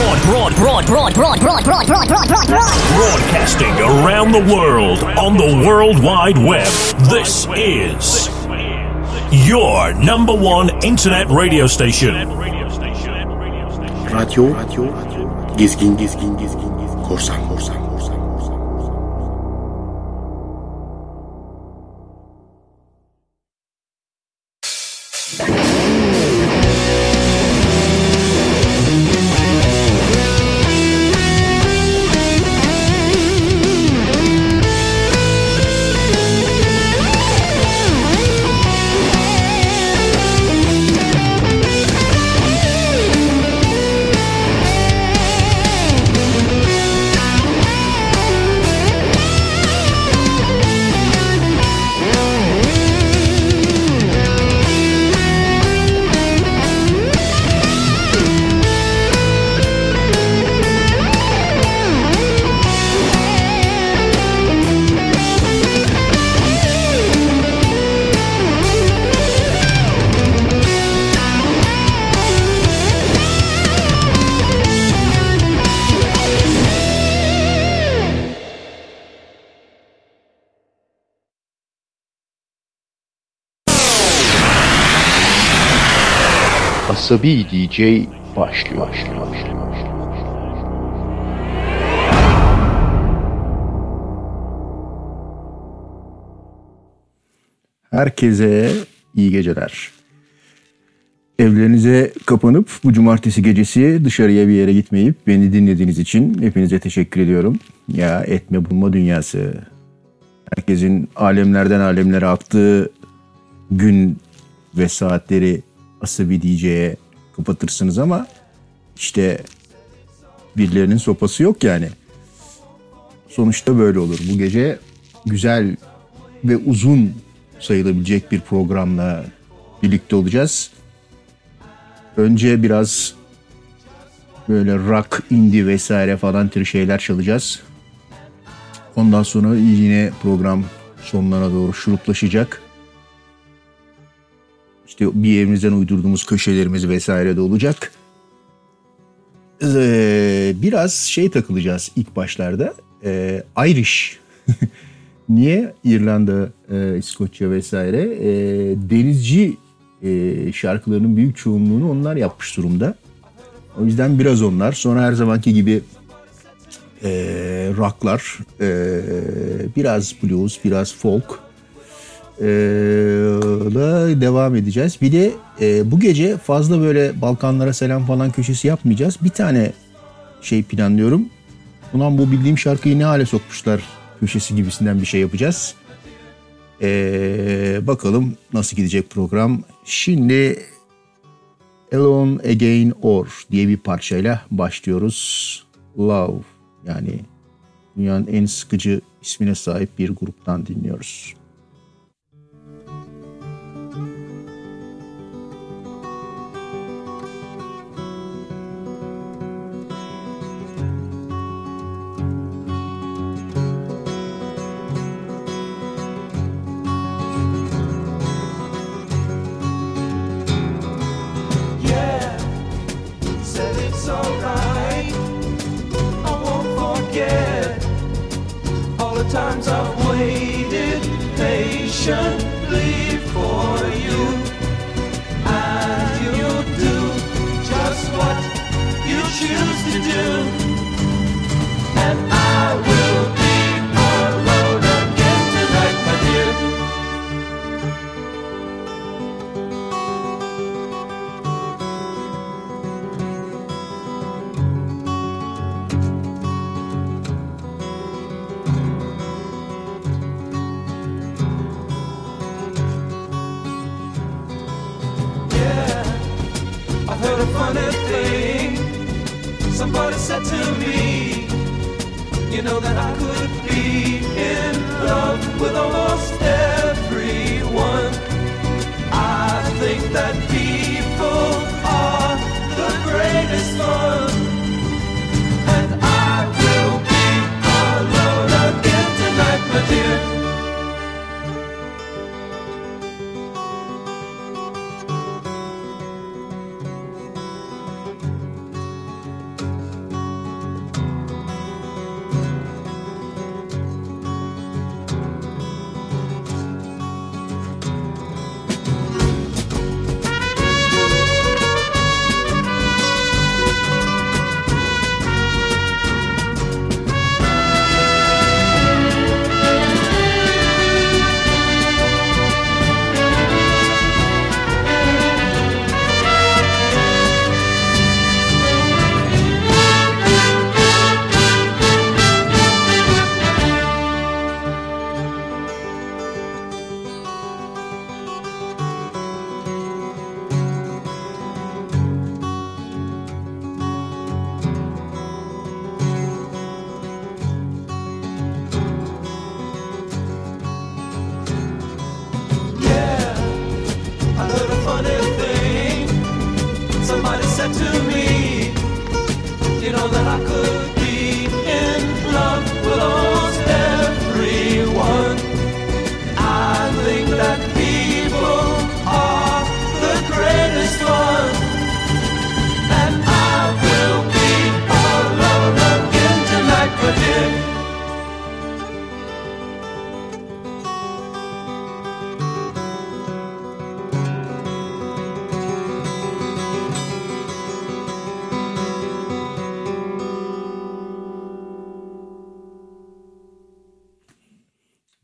Broad, broad, broad, broad, broad, broad, broad, broad, broad, broad, broad. Broadcasting around the world on the World Wide Web. This is your number one internet radio station. Radyo, radyo, gezgin, gezgin, gezgin, korsan, korsan. Asabi DJ başlıyor. başlıyor. Herkese iyi geceler. Evlerinize kapanıp bu cumartesi gecesi dışarıya bir yere gitmeyip beni dinlediğiniz için hepinize teşekkür ediyorum. Ya etme bulma dünyası. Herkesin alemlerden alemlere aktığı gün ve saatleri asabi DJ'ye kapatırsınız ama işte birilerinin sopası yok yani. Sonuçta böyle olur. Bu gece güzel ve uzun sayılabilecek bir programla birlikte olacağız. Önce biraz böyle rock, indie vesaire falan tür şeyler çalacağız. Ondan sonra yine program sonlarına doğru şuruplaşacak. İşte bir evimizden uydurduğumuz köşelerimiz vesaire de olacak. Ee, biraz şey takılacağız ilk başlarda. Ee, Irish. Niye İrlanda, e, İskoçya vesaire e, denizci e, şarkılarının büyük çoğunluğunu onlar yapmış durumda. O yüzden biraz onlar. Sonra her zamanki gibi e, rocklar, e, biraz blues, biraz folk e, da devam edeceğiz. Bir de e, bu gece fazla böyle Balkanlara selam falan köşesi yapmayacağız. Bir tane şey planlıyorum. Ulan bu bildiğim şarkıyı ne hale sokmuşlar köşesi gibisinden bir şey yapacağız. Ee, bakalım nasıl gidecek program. Şimdi Alone Again Or diye bir parçayla başlıyoruz. Love yani dünyanın en sıkıcı ismine sahip bir gruptan dinliyoruz. Times I've waited patiently for you.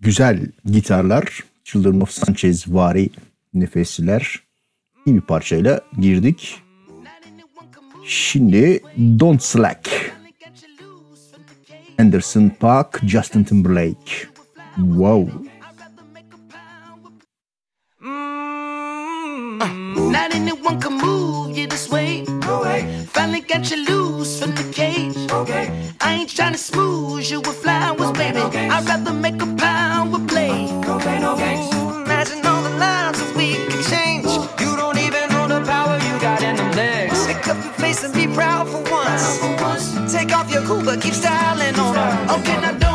Güzel gitarlar, Children of Sanchez vari nefesler. İyi bir parçayla girdik. Şimdi Don't Slack. Anderson Park, Justin Timberlake. Wow. Not anyone can move you this way. Finally got you loose cage. I ain't trying to smooth you with flowers, baby. I'd rather make a with play. Ooh, Imagine all the lives that we could change. You don't even know the power you got in them legs. Pick up your face and be proud for once. Take off your cool, but keep styling on. Okay, now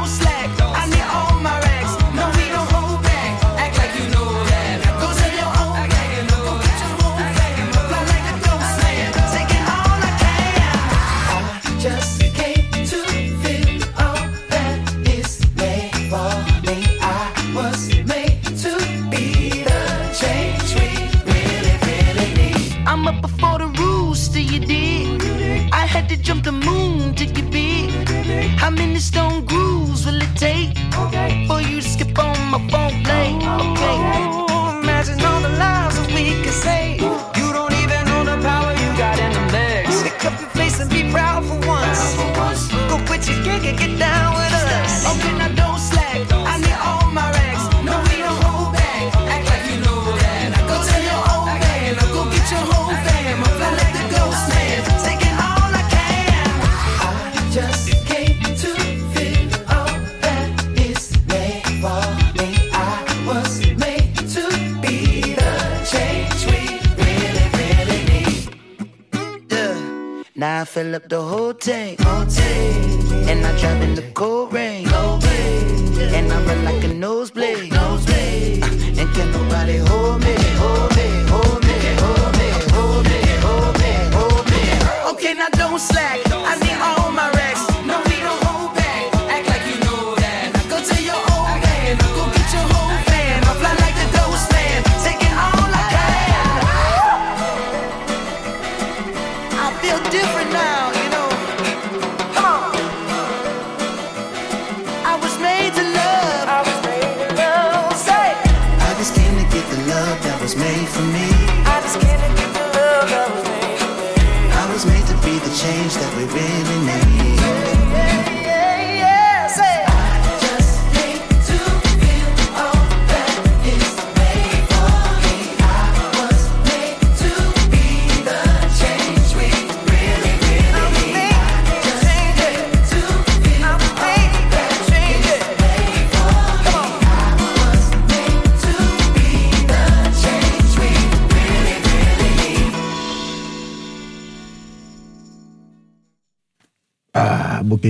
I'm in the stone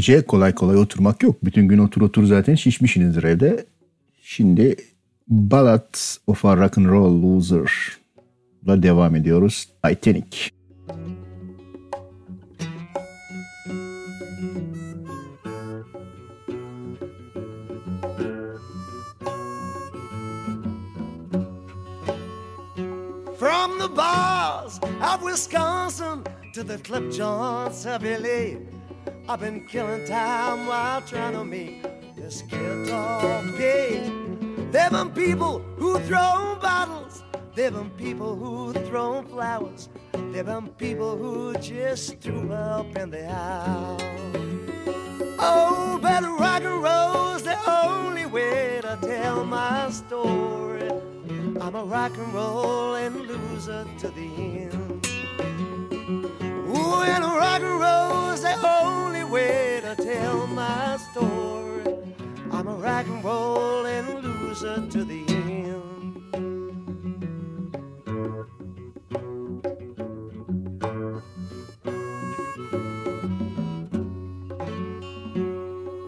gece kolay kolay oturmak yok. Bütün gün otur otur zaten şişmişsinizdir evde. Şimdi Ballad of a Rock and Roll Loser'la devam ediyoruz. Titanic. From the bars of Wisconsin to the clip joints of LA, I've been killing time while trying to make this guitar pay. There been people who throw bottles, there have been people who throw flowers, there have been people who just threw up in the house. Oh, but rock and roll's the only way to tell my story. I'm a rock and rollin' loser to the end when a rock roll's the only way to tell my story. I'm a rock and roll and loser to the end.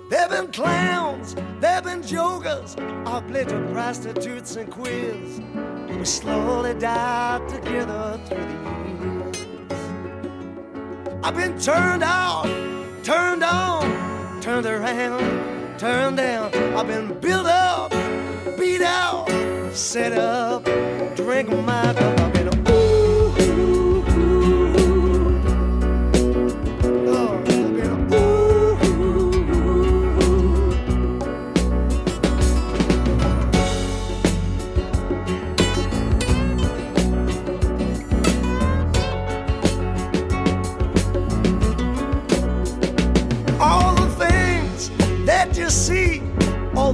They've been clowns, they've been jokers, oblitter prostitutes and queers. We slowly died together through the years. I've been turned out, turned on, turned around, turned down. I've been built up, beat out, set up, drink my cup.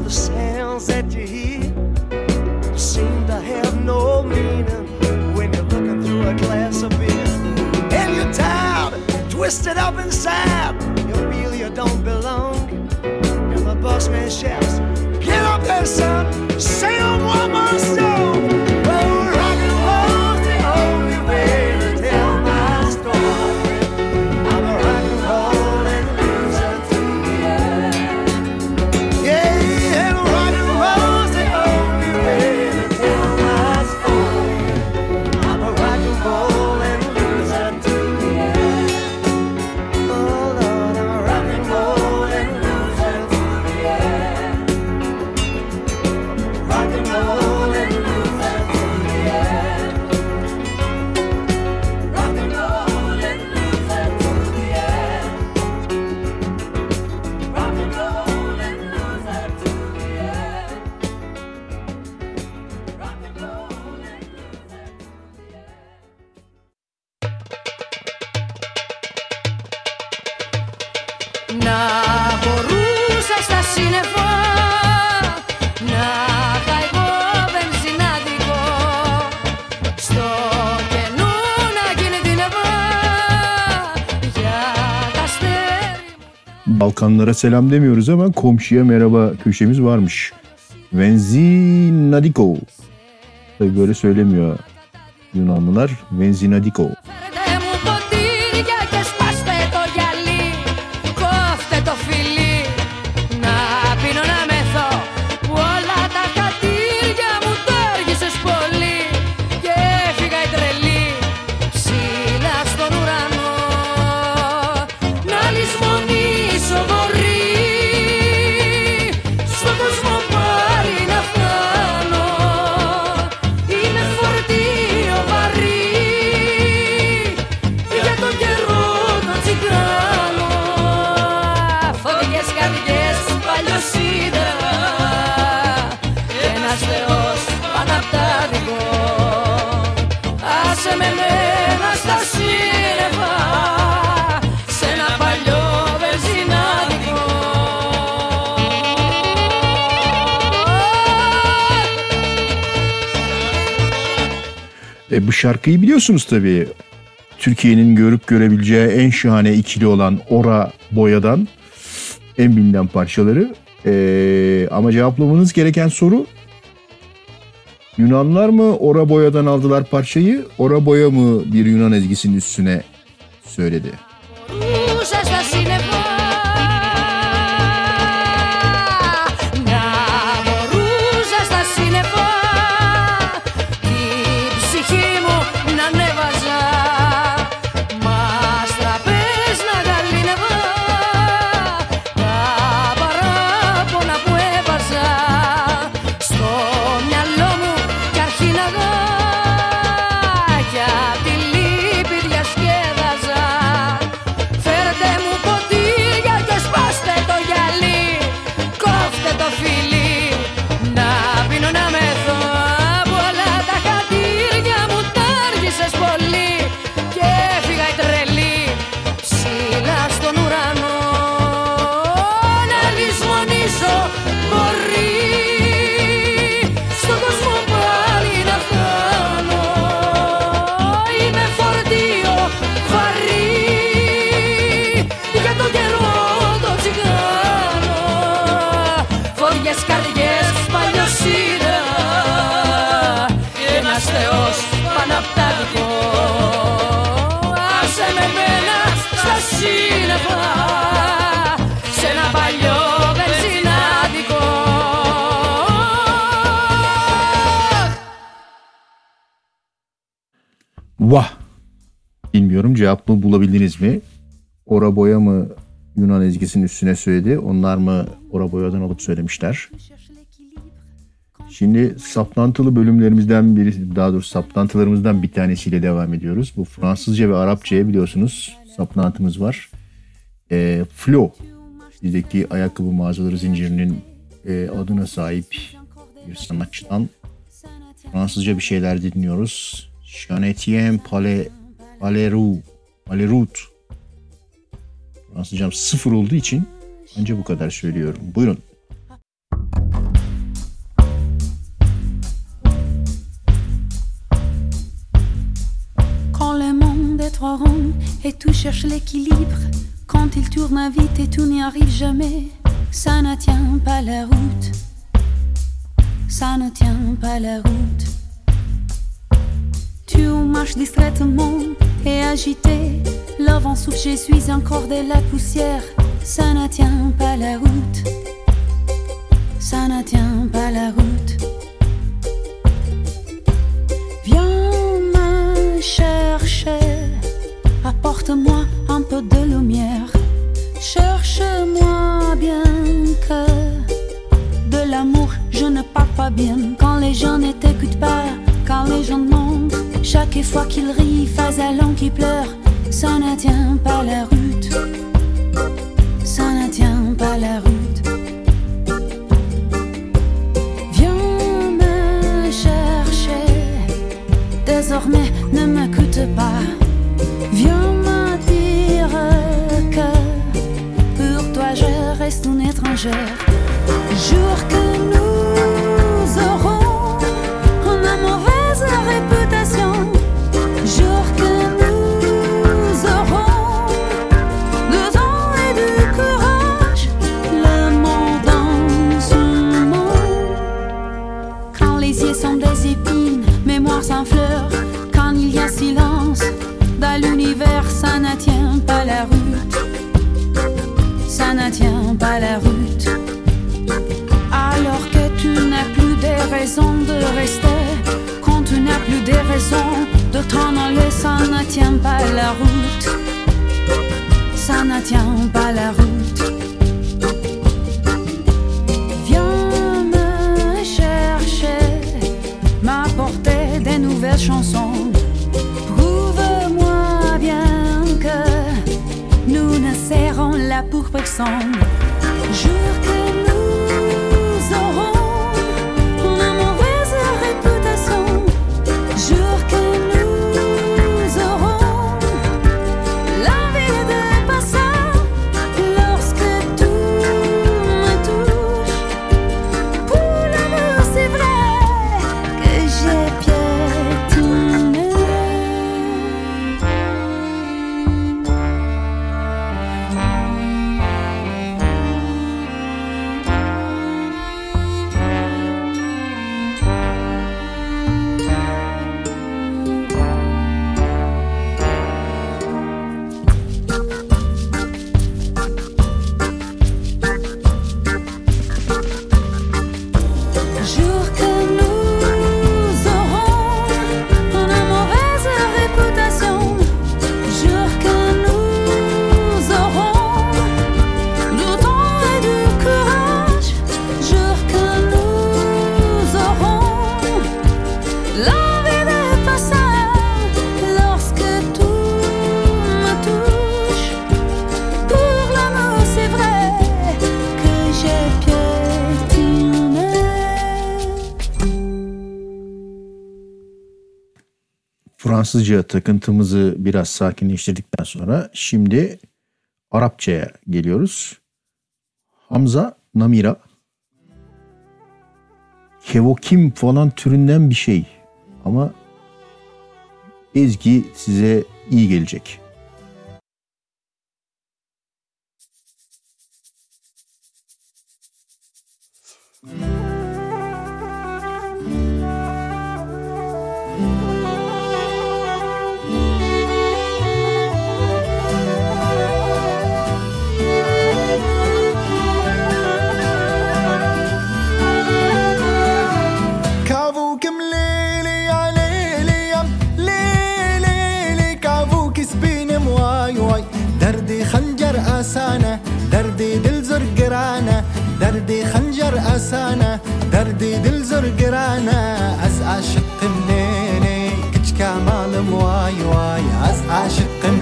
sounds that you hear seem to have no meaning when you're looking through a glass of beer. And you're tired, twisted up inside. You feel you don't belong. And the busman shouts, Get up there, son. Say a woman's. insanlara selam demiyoruz ama komşuya merhaba köşemiz varmış. Venzinadiko. Tabii böyle söylemiyor Yunanlılar. Venzinadiko. bu şarkıyı biliyorsunuz tabii. Türkiye'nin görüp görebileceği en şahane ikili olan Ora Boya'dan en bilinen parçaları. Ee, ama cevaplamanız gereken soru Yunanlar mı Ora Boya'dan aldılar parçayı? Ora Boya mı bir Yunan ezgisinin üstüne söyledi? benzina. Vah! Bilmiyorum cevap mı bulabildiniz mi? Oraboya mı Yunan ezgisinin üstüne söyledi? Onlar mı Oraboya'dan alıp söylemişler? Şimdi saplantılı bölümlerimizden biri, daha doğrusu saplantılarımızdan bir tanesiyle devam ediyoruz. Bu Fransızca ve Arapçaya biliyorsunuz saplantımız var. E, Flo, bizdeki ayakkabı mağazaları zincirinin e, adına sahip bir sanatçıdan Fransızca bir şeyler dinliyoruz. Chanetien Pale, Palerou, Palerut. Fransızcam sıfır olduğu için ancak bu kadar söylüyorum. Buyurun. Et tout cherche l'équilibre, quand il tourne vite et tout n'y arrive jamais, ça ne tient pas la route. Ça ne tient pas la route. Tu marches distraitement et agité, le vent souffle, je suis encore de la poussière, ça ne tient pas la route. Ça ne tient pas la route. Viens me chercher, apporte-moi un peu de lumière. Cherche-moi bien que de l'amour je ne parle pas bien. Quand les gens ne t'écoutent pas, quand les gens mentent, chaque fois qu'ils rient, face à l'homme qui pleure, ça ne tient pas la route. Ça ne tient pas la route. Viens me chercher. Désormais, ne m'écoute pas. Viens me dire que pour toi je reste une étrangère. Jure que nous aurons une mauvaise ça ne tient pas la route. Ça ne tient pas la route. Alors que tu n'as plus de raisons de rester, quand tu n'as plus de raisons de t'en aller, ça ne tient pas la route. Ça ne tient pas la route. Viens me chercher, m'apporter des nouvelles chansons. ensemble. Jure que Fransızca takıntımızı biraz sakinleştirdikten sonra şimdi Arapçaya geliyoruz. Hamza Namira. Kevokim falan türünden bir şey. Ama ezgi size iyi gelecek. Müzik دردي خنجر اسانه دردي دل زر قرانه از عاشق مليلي كتش كمال مواي واي از عاشق مليلي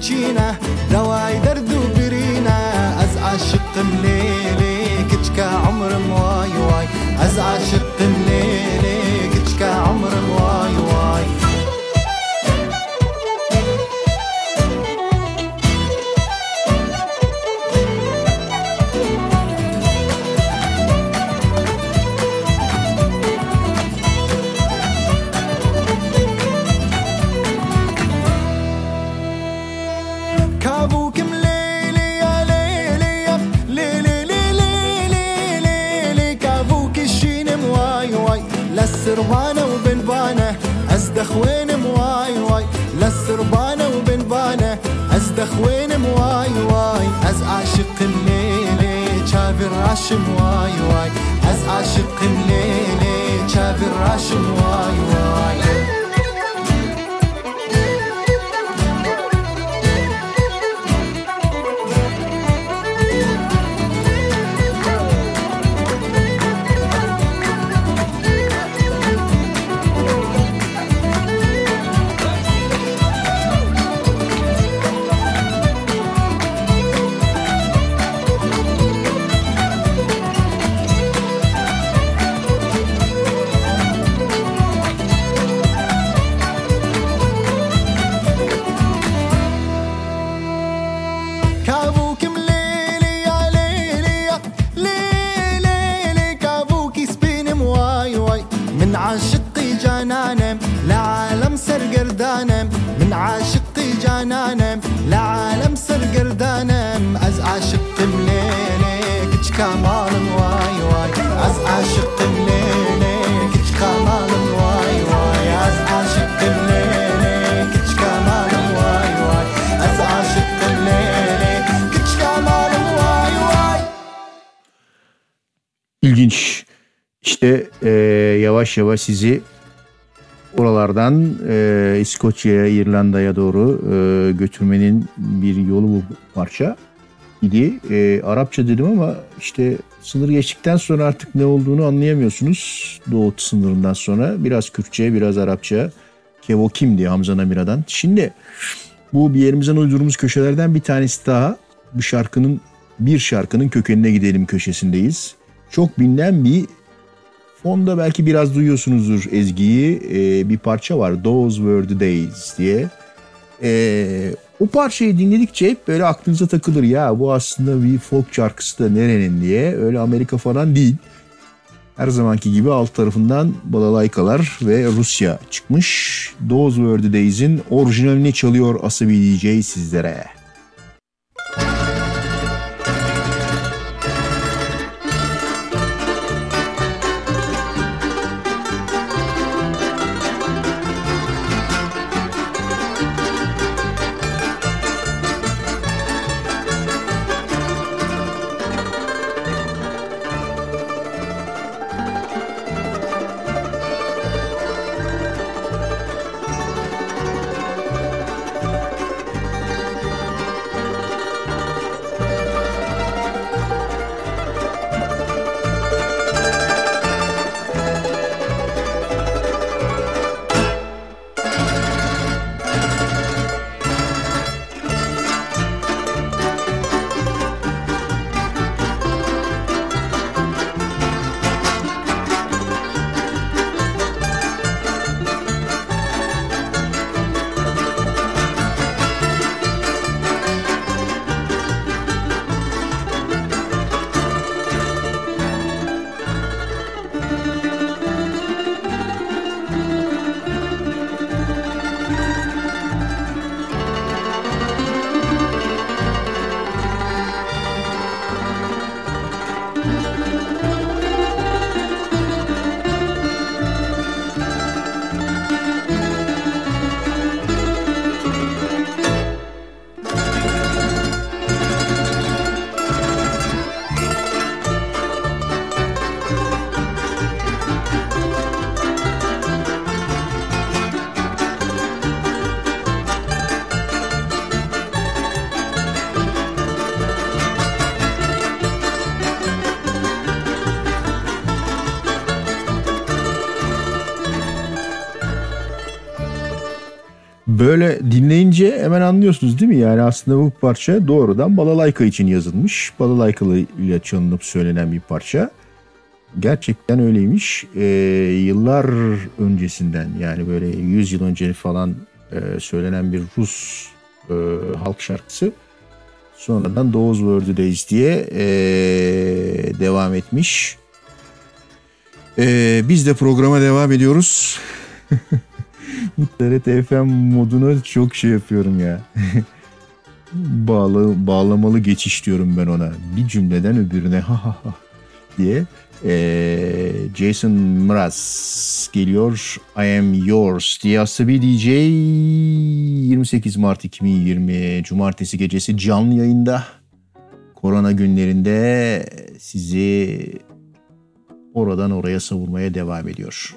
تشينه دواي درد وبرينه أز عاشق مليلي كتشكا عمر مواي واي. أز عاشق عاشم واي واي. از عاشق الليلة شابر عاشم واي واي. از عاشق الليلة شابر عاشم واي واي. عاشقي جنانم لعالم سر قردانم من عاشقي جنانم لعالم سر قردانم از عاشق مليلي كتش İşte e, yavaş yavaş sizi oralardan e, İskoçya'ya, İrlanda'ya doğru e, götürmenin bir yolu bu parça idi. E, Arapça dedim ama işte sınır geçtikten sonra artık ne olduğunu anlayamıyorsunuz. Doğu sınırından sonra biraz Kürtçe, biraz Arapça. Kevo kimdi Hamza Namira'dan. Şimdi bu bir yerimizden uydurduğumuz köşelerden bir tanesi daha. Bu şarkının bir şarkının kökenine gidelim köşesindeyiz. Çok bilinen bir fonda belki biraz duyuyorsunuzdur ezgiyi. Ee, bir parça var Those Were The Days diye. Ee, o parçayı dinledikçe hep böyle aklınıza takılır ya bu aslında bir folk şarkısı da nerenin diye. Öyle Amerika falan değil. Her zamanki gibi alt tarafından balalaykalar ve Rusya çıkmış. Those Were The Days'in orijinalini çalıyor Asabi DJ sizlere. Böyle dinleyince hemen anlıyorsunuz değil mi? Yani aslında bu parça doğrudan Balalayka için yazılmış. Balalayka ile çalınıp söylenen bir parça. Gerçekten öyleymiş. Ee, yıllar öncesinden yani böyle 100 yıl önce falan e, söylenen bir Rus e, halk şarkısı. Sonradan the Days diye e, devam etmiş. E, biz de programa devam ediyoruz. TRT FM moduna çok şey yapıyorum ya. Bağlı, bağlamalı geçiş diyorum ben ona. Bir cümleden öbürüne ha ha ha diye. Ee, Jason Mraz geliyor. I am yours diye Asabi DJ 28 Mart 2020 Cumartesi gecesi canlı yayında. Korona günlerinde sizi oradan oraya savurmaya devam ediyor.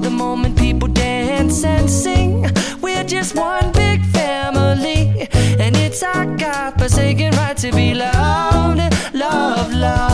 of the moment, people dance and sing. We're just one big family, and it's our God forsaken right to be loved, love, love, love,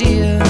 dear,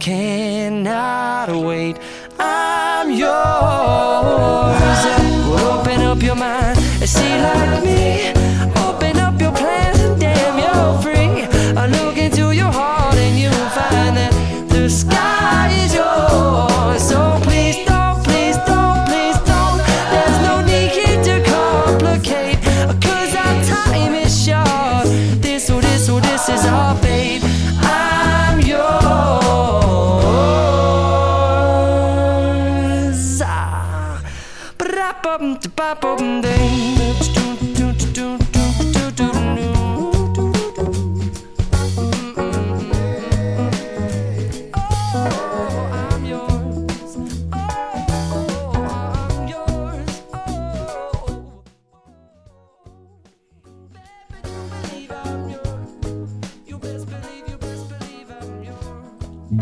cannot wait. I'm yours. Open up your mind and see like me.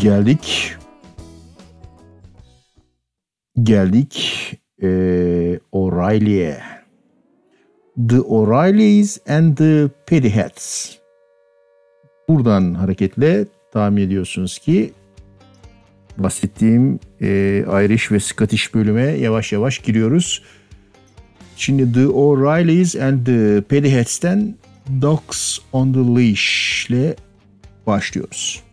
geldik. Geldik ee, O'Reilly'e. The O'Reillys and the Pettyheads. Buradan hareketle tahmin ediyorsunuz ki bahsettiğim e, Irish ve Scottish bölüme yavaş yavaş giriyoruz. Şimdi The O'Reillys and the Pettyheads'ten Dogs on the Leash ile başlıyoruz.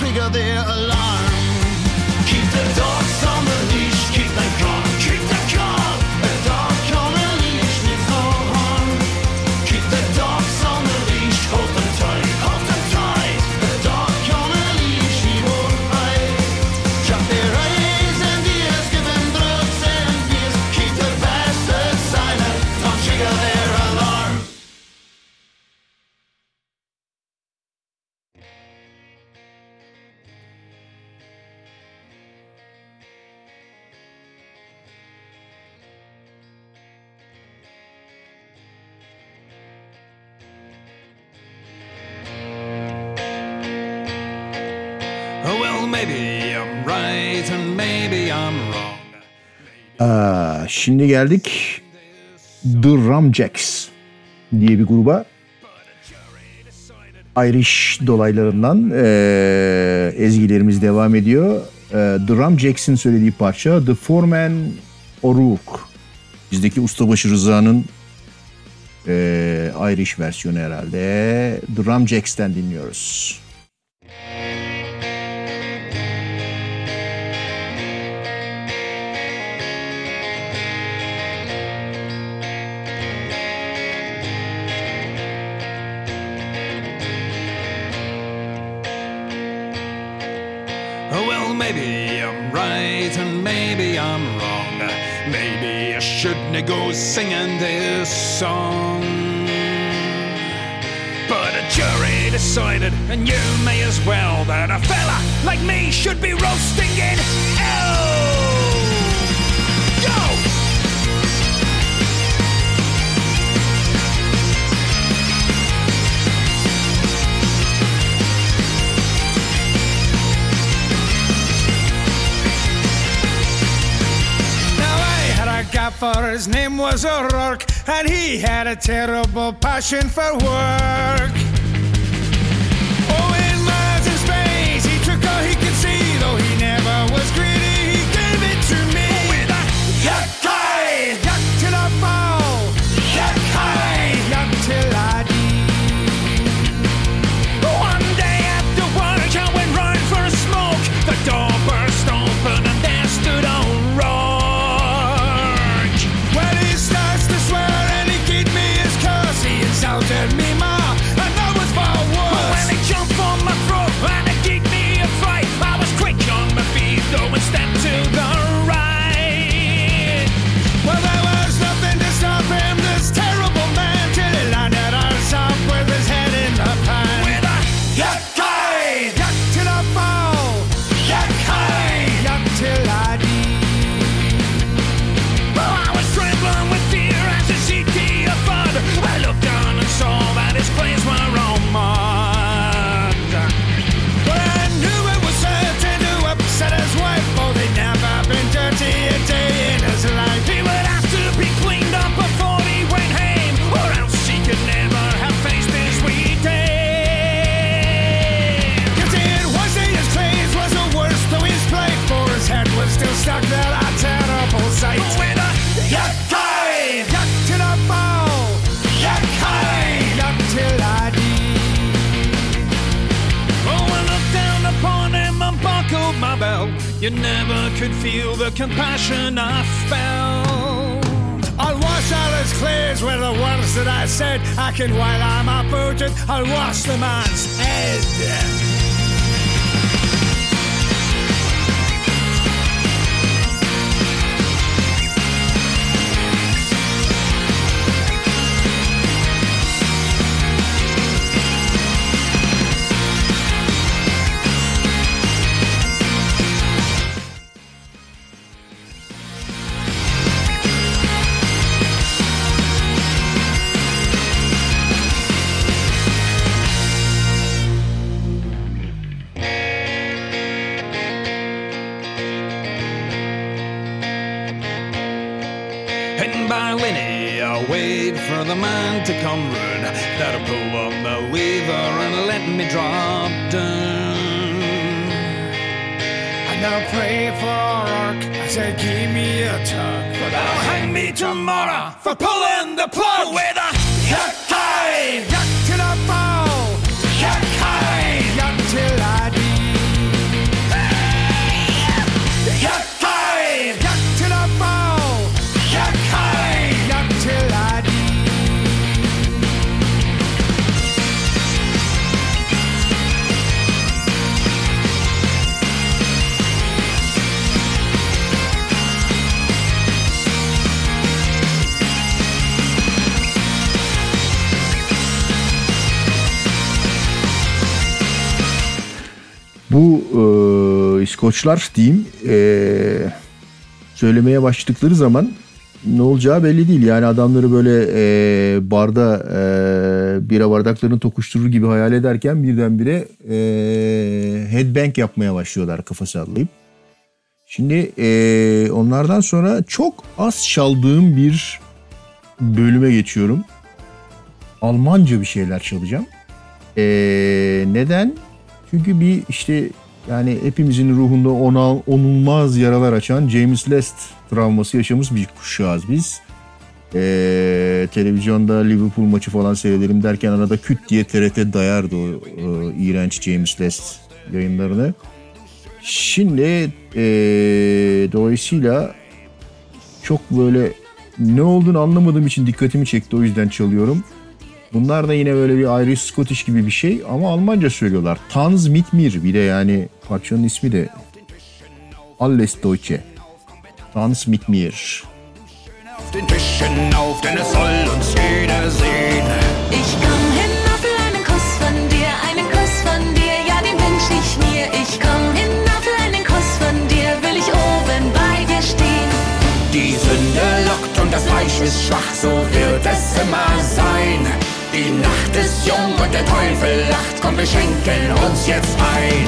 trigger their alarm. Şimdi geldik The Ramjacks diye bir gruba. Irish dolaylarından e, ezgilerimiz devam ediyor. E, The Ramjacks'in söylediği parça The Foreman O'Rourke. Bizdeki Ustabaşı Rıza'nın e, Irish versiyonu herhalde. The Ramjacks'ten dinliyoruz. to go singing this song. But a jury decided, and you may as well, that a fella like me should be roasting in For his name was O'Rourke, and he had a terrible passion for work. You never could feel the compassion I felt. I'll wash out his clothes with the words that I said. I can, while I'm uprooted, I'll wash the man's head. apart. İskoçlar diyeyim e, söylemeye başladıkları zaman ne olacağı belli değil. Yani adamları böyle e, barda e, bira bardaklarını tokuşturur gibi hayal ederken birdenbire e, headbang yapmaya başlıyorlar kafa sallayıp. Şimdi e, onlardan sonra çok az çaldığım bir bölüme geçiyorum. Almanca bir şeyler çalacağım. E, neden? Çünkü bir işte yani hepimizin ruhunda ona onulmaz yaralar açan James Lest travması yaşamış bir kuşağız biz. Ee, televizyonda Liverpool maçı falan seyredelim derken arada küt diye TRT dayardı o, o iğrenç James Lest yayınlarını. Şimdi ee, dolayısıyla çok böyle ne olduğunu anlamadığım için dikkatimi çekti o yüzden çalıyorum. Bunlar da yine böyle bir Irish Scottish gibi bir şey ama Almanca söylüyorlar. Tanz mit mir bir de yani parçanın ismi de Alles Deutsche. Tanz mit mir. auf den Tischen auf, denn es soll uns jeder sehen. Ich komm hin auf einen Kuss von dir, einen Kuss von dir, ja den wünsch ich mir. Ich komm hin auf einen Kuss von dir, will ich oben bei dir stehen. Die Sünde lockt und das Fleisch ist schwach, so wird es immer sein. Die Nacht ist jung und der Teufel lacht, komm, wir schenken uns jetzt ein.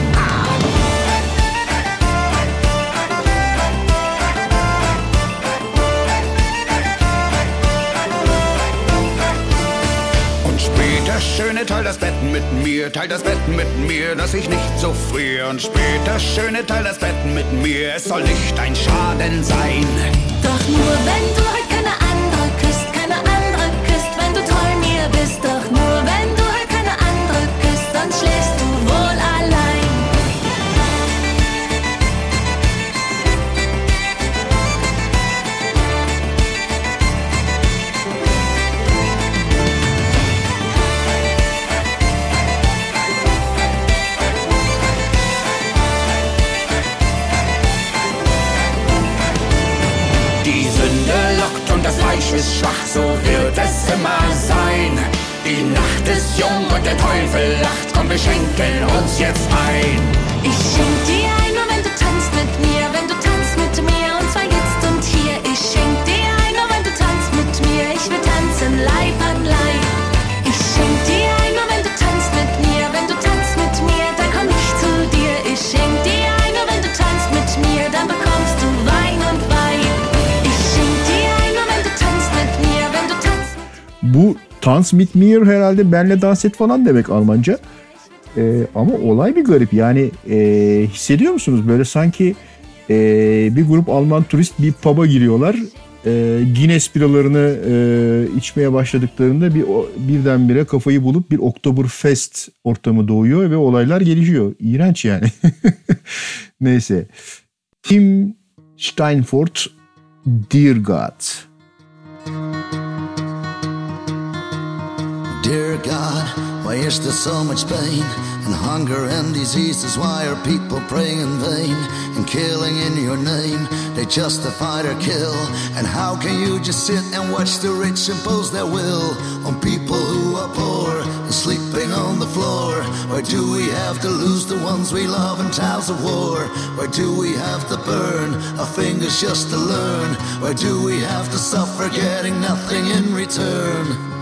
Und später, schöne, teil das Bett mit mir, teil das Bett mit mir, dass ich nicht so friere. Und später, schöne, teil das Bett mit mir, es soll nicht ein Schaden sein. Doch nur wenn du без страх, но der Teufel lacht, komm, wir schenken uns jetzt ein. Ich schenk dir Tanz mit mir herhalde benle dans et falan demek Almanca. Ee, ama olay bir garip yani e, hissediyor musunuz böyle sanki e, bir grup Alman turist bir pub'a giriyorlar. E, Guinness biralarını e, içmeye başladıklarında bir o- birdenbire kafayı bulup bir Oktoberfest ortamı doğuyor ve olaylar gelişiyor. İğrenç yani. Neyse. Tim Steinfort Dear God. Dear God, why is there so much pain and hunger and diseases? Why are people praying in vain and killing in your name? They justify their kill. And how can you just sit and watch the rich impose their will on people who are poor and sleeping on the floor? Why do we have to lose the ones we love in times of war? Why do we have to burn our fingers just to learn? Why do we have to suffer getting nothing in return?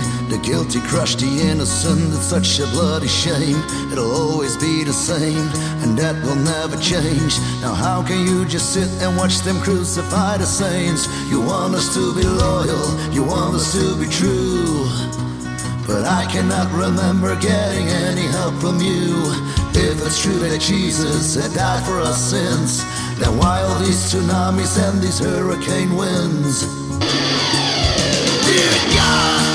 The guilty crush the innocent, it's such a bloody shame. It'll always be the same, and that will never change. Now, how can you just sit and watch them crucify the saints? You want us to be loyal, you want us to be true. But I cannot remember getting any help from you. If it's true that Jesus had died for our sins, then why all these tsunamis and these hurricane winds? Dear God,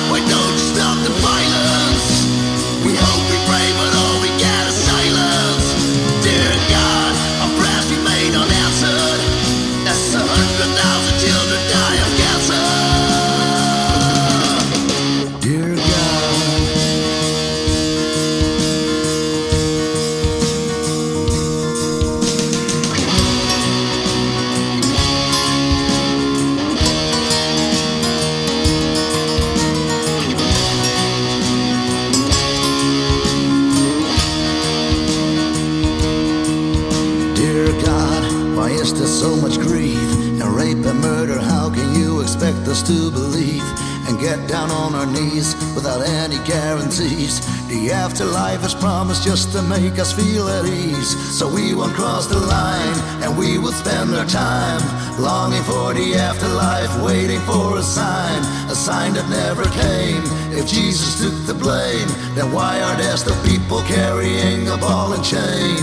much grief. Now, rape and murder, how can you expect us to believe? And get down on our knees without any guarantees. The afterlife is promised just to make us feel at ease. So we won't cross the line and we will spend our time longing for the afterlife, waiting for a sign, a sign that never came. If Jesus took the blame, then why are there still people carrying a ball and chain?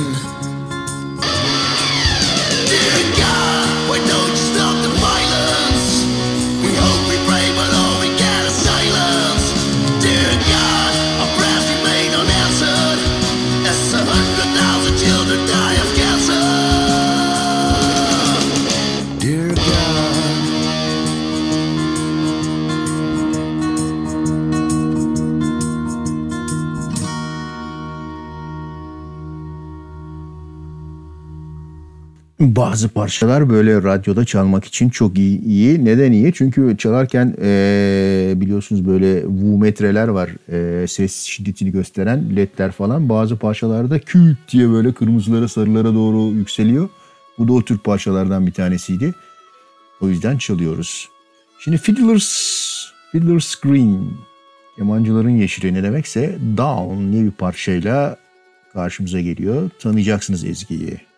Dear God, Bazı parçalar böyle radyoda çalmak için çok iyi. iyi. Neden iyi? Çünkü çalarken eee, biliyorsunuz böyle Wu metreler var. Eee, ses şiddetini gösteren ledler falan. Bazı parçalarda küt diye böyle kırmızılara sarılara doğru yükseliyor. Bu da o tür parçalardan bir tanesiydi. O yüzden çalıyoruz. Şimdi Fiddler's, Fiddler's Green. Yamancıların yeşili ne demekse Down diye bir parçayla karşımıza geliyor. Tanıyacaksınız Ezgi'yi.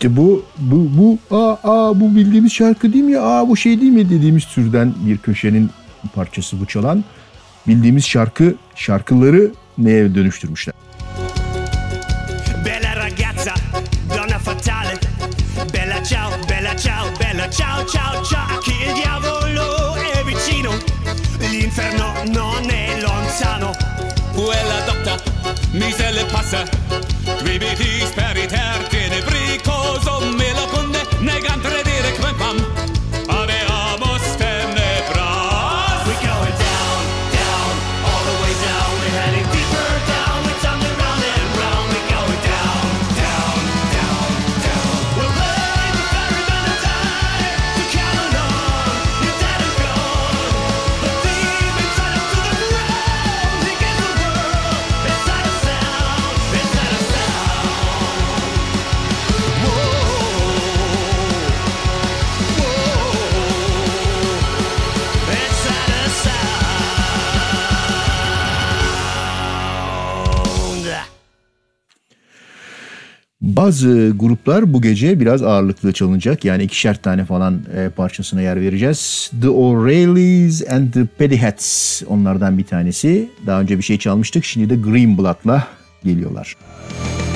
İşte bu bu bu aa, aa bu bildiğimiz şarkı değil mi? Aa bu şey değil mi dediğimiz türden bir köşenin parçası bu çalan. Bildiğimiz şarkı şarkıları neye dönüştürmüşler? Bella ragazza, donna fatale. Bella ciao, bella ciao, bella ciao, ciao, ciao. Che il diavolo è vicino, l'inferno non è lontano. Quella dotta mi se le passa speriter tenebricoso Bazı gruplar bu gece biraz ağırlıklı çalınacak. Yani ikişer tane falan e, parçasına yer vereceğiz. The O'Reillys and the Pettyhats onlardan bir tanesi. Daha önce bir şey çalmıştık. Şimdi de Greenblatt'la geliyorlar. Müzik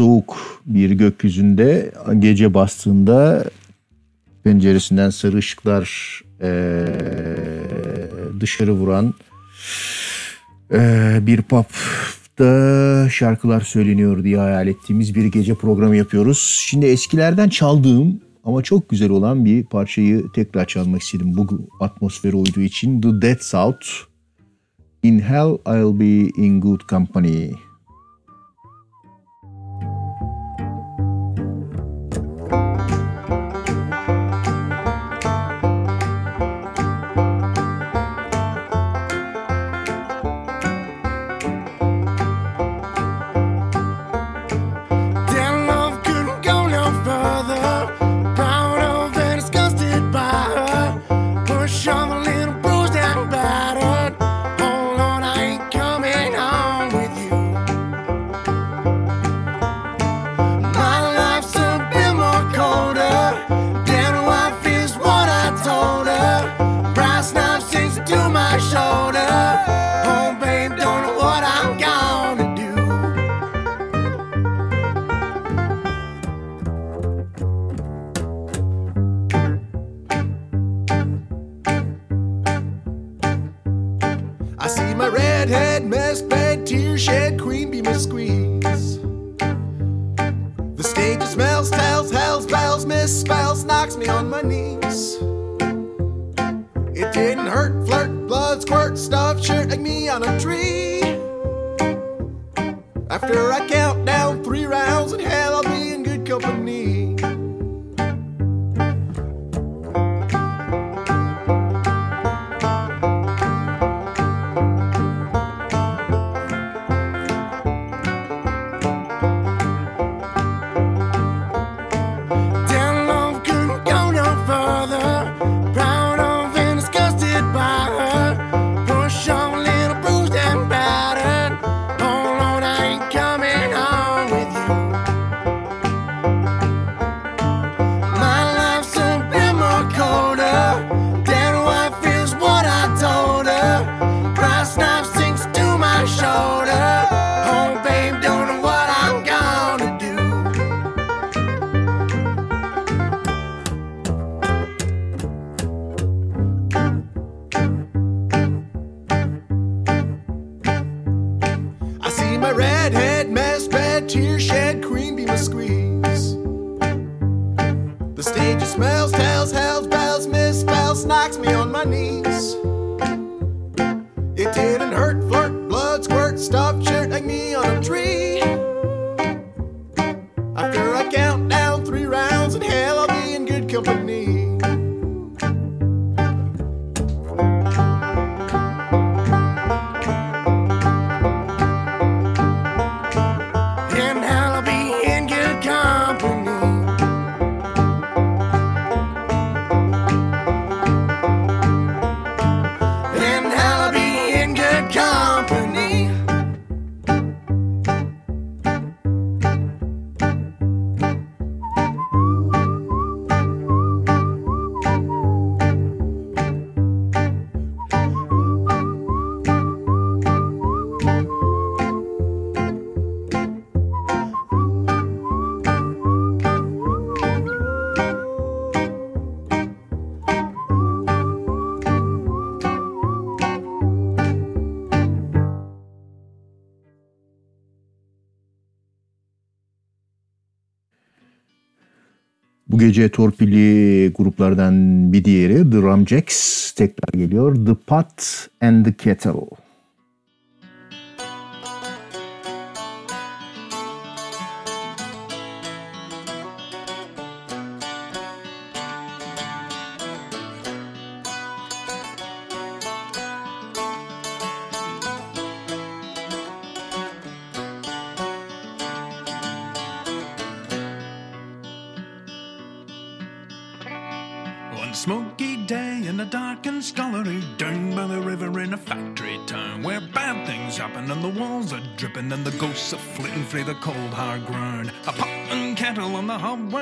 soğuk bir gökyüzünde gece bastığında penceresinden sarı ışıklar e, dışarı vuran e, bir pub şarkılar söyleniyor diye hayal ettiğimiz bir gece programı yapıyoruz. Şimdi eskilerden çaldığım ama çok güzel olan bir parçayı tekrar çalmak istedim. Bu atmosfere uyduğu için The Dead South. In Hell I'll Be In Good Company. Company. Gece torpilli gruplardan bir diğeri The Ramjacks tekrar geliyor. The Pot and the Kettle.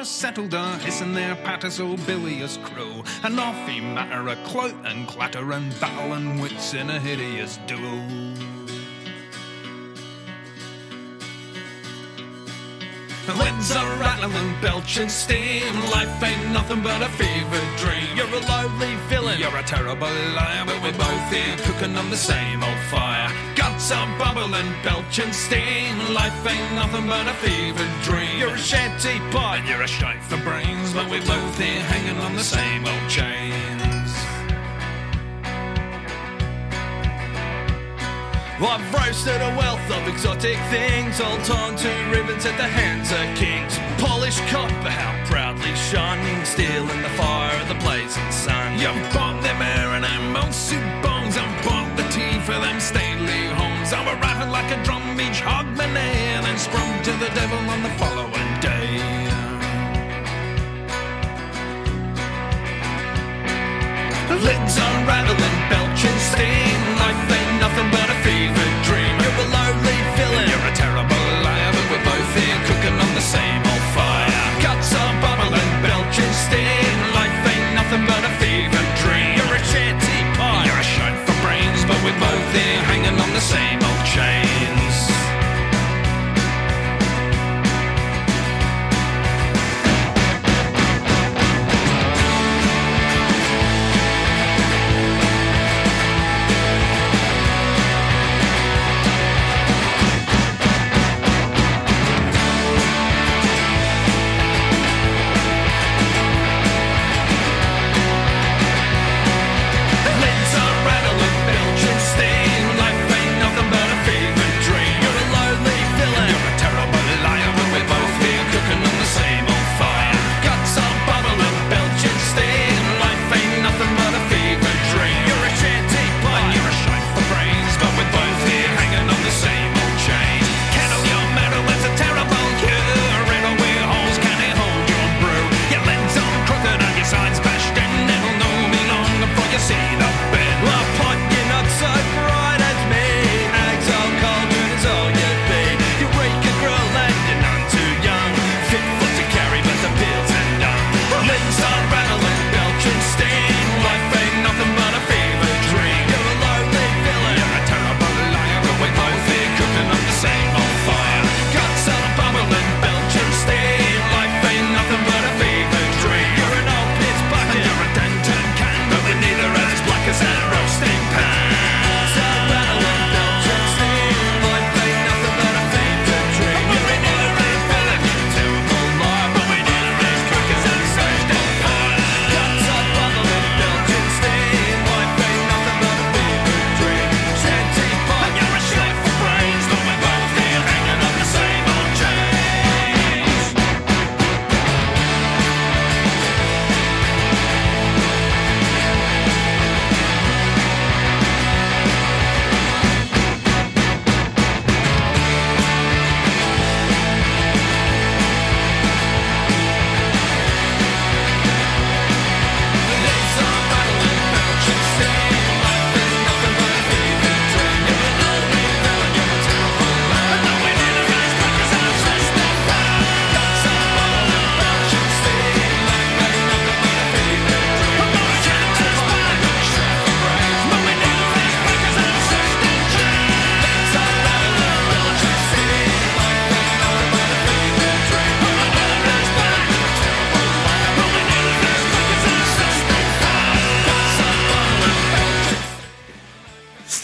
Settled a hissing their patter so bilious crow and off he matter a clout and clatter and battle and wits in a hideous duel. The are rattling, and belching steam. Life ain't nothing but a fever dream. You're a lonely villain, you're a terrible liar, but we're both here cooking on the same old fire. Guts are bubbling, belching steam. Life ain't nothing but a fever dream. You're a shed teapot, you're a shite for brains, but we're both here hanging on the same old chains. I've roasted a wealth of exotic things, all torn to ribbons at the hands of kings. Polished copper, how proudly shone, steel in the fire of the blazing sun. You've bought them air and I'm soup bones, and bought the tea for them stately homes. I were rattled like a drum each hog and then sprung to the devil on the following day. Lids are belching steam.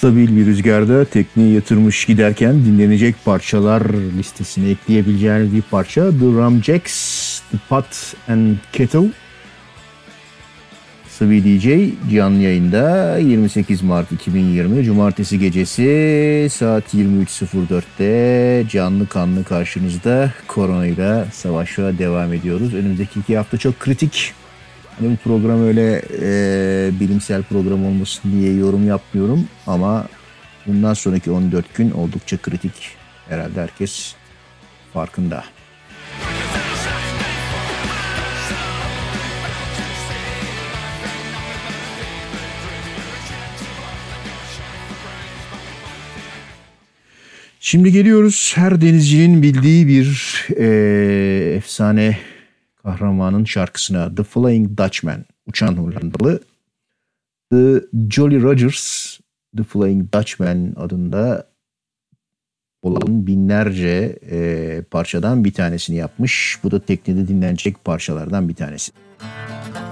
Stabil bir rüzgarda tekneyi yatırmış giderken dinlenecek parçalar listesine ekleyebileceğiniz bir parça The Ramjacks, The Pot and Kettle. Sıvı DJ canlı yayında 28 Mart 2020 Cumartesi gecesi saat 23.04'te canlı kanlı karşınızda koronayla savaşa devam ediyoruz. Önümüzdeki iki hafta çok kritik. Hani bu program öyle e, bilimsel program olmasın diye yorum yapmıyorum ama bundan sonraki 14 gün oldukça kritik. Herhalde herkes farkında. Şimdi geliyoruz her denizcinin bildiği bir e, efsane kahramanın şarkısına The Flying Dutchman, uçan Hollandalı. The Jolly Rogers, The Flying Dutchman adında olan binlerce e, parçadan bir tanesini yapmış. Bu da teknede dinlenecek parçalardan bir tanesi.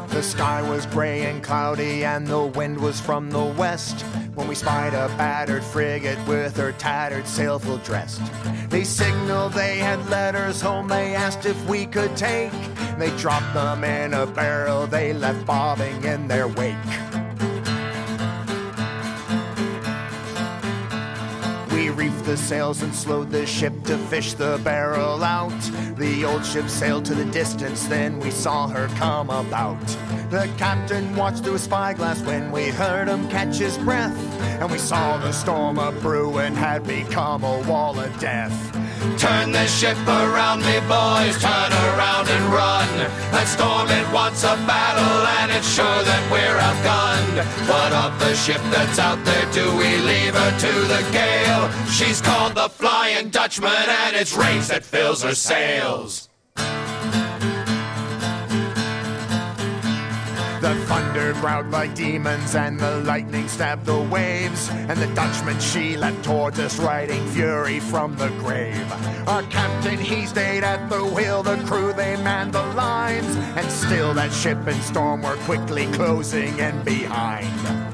The sky was gray and cloudy, and the wind was from the west. When we spied a battered frigate with her tattered sail full dressed. They signaled they had letters home, they asked if we could take. They dropped them in a barrel, they left bobbing in their wake. We reefed the sails and slowed the ship to fish the barrel out. The old ship sailed to the distance, then we saw her come about. The captain watched through a spyglass when we heard him catch his breath. And we saw the storm a brewing had become a wall of death. Turn the ship around me, boys, turn around and run. That storm, it wants a battle, and it's sure that we're outgunned. What of the ship that's out there? Do we leave her to the gale? She's called the Flying Dutchman, and it's rage that fills her sails. The thunder growled like demons and the lightning stabbed the waves. And the Dutchman, she leapt towards us, riding fury from the grave. Our captain, he stayed at the wheel, the crew, they manned the lines. And still that ship and storm were quickly closing in behind.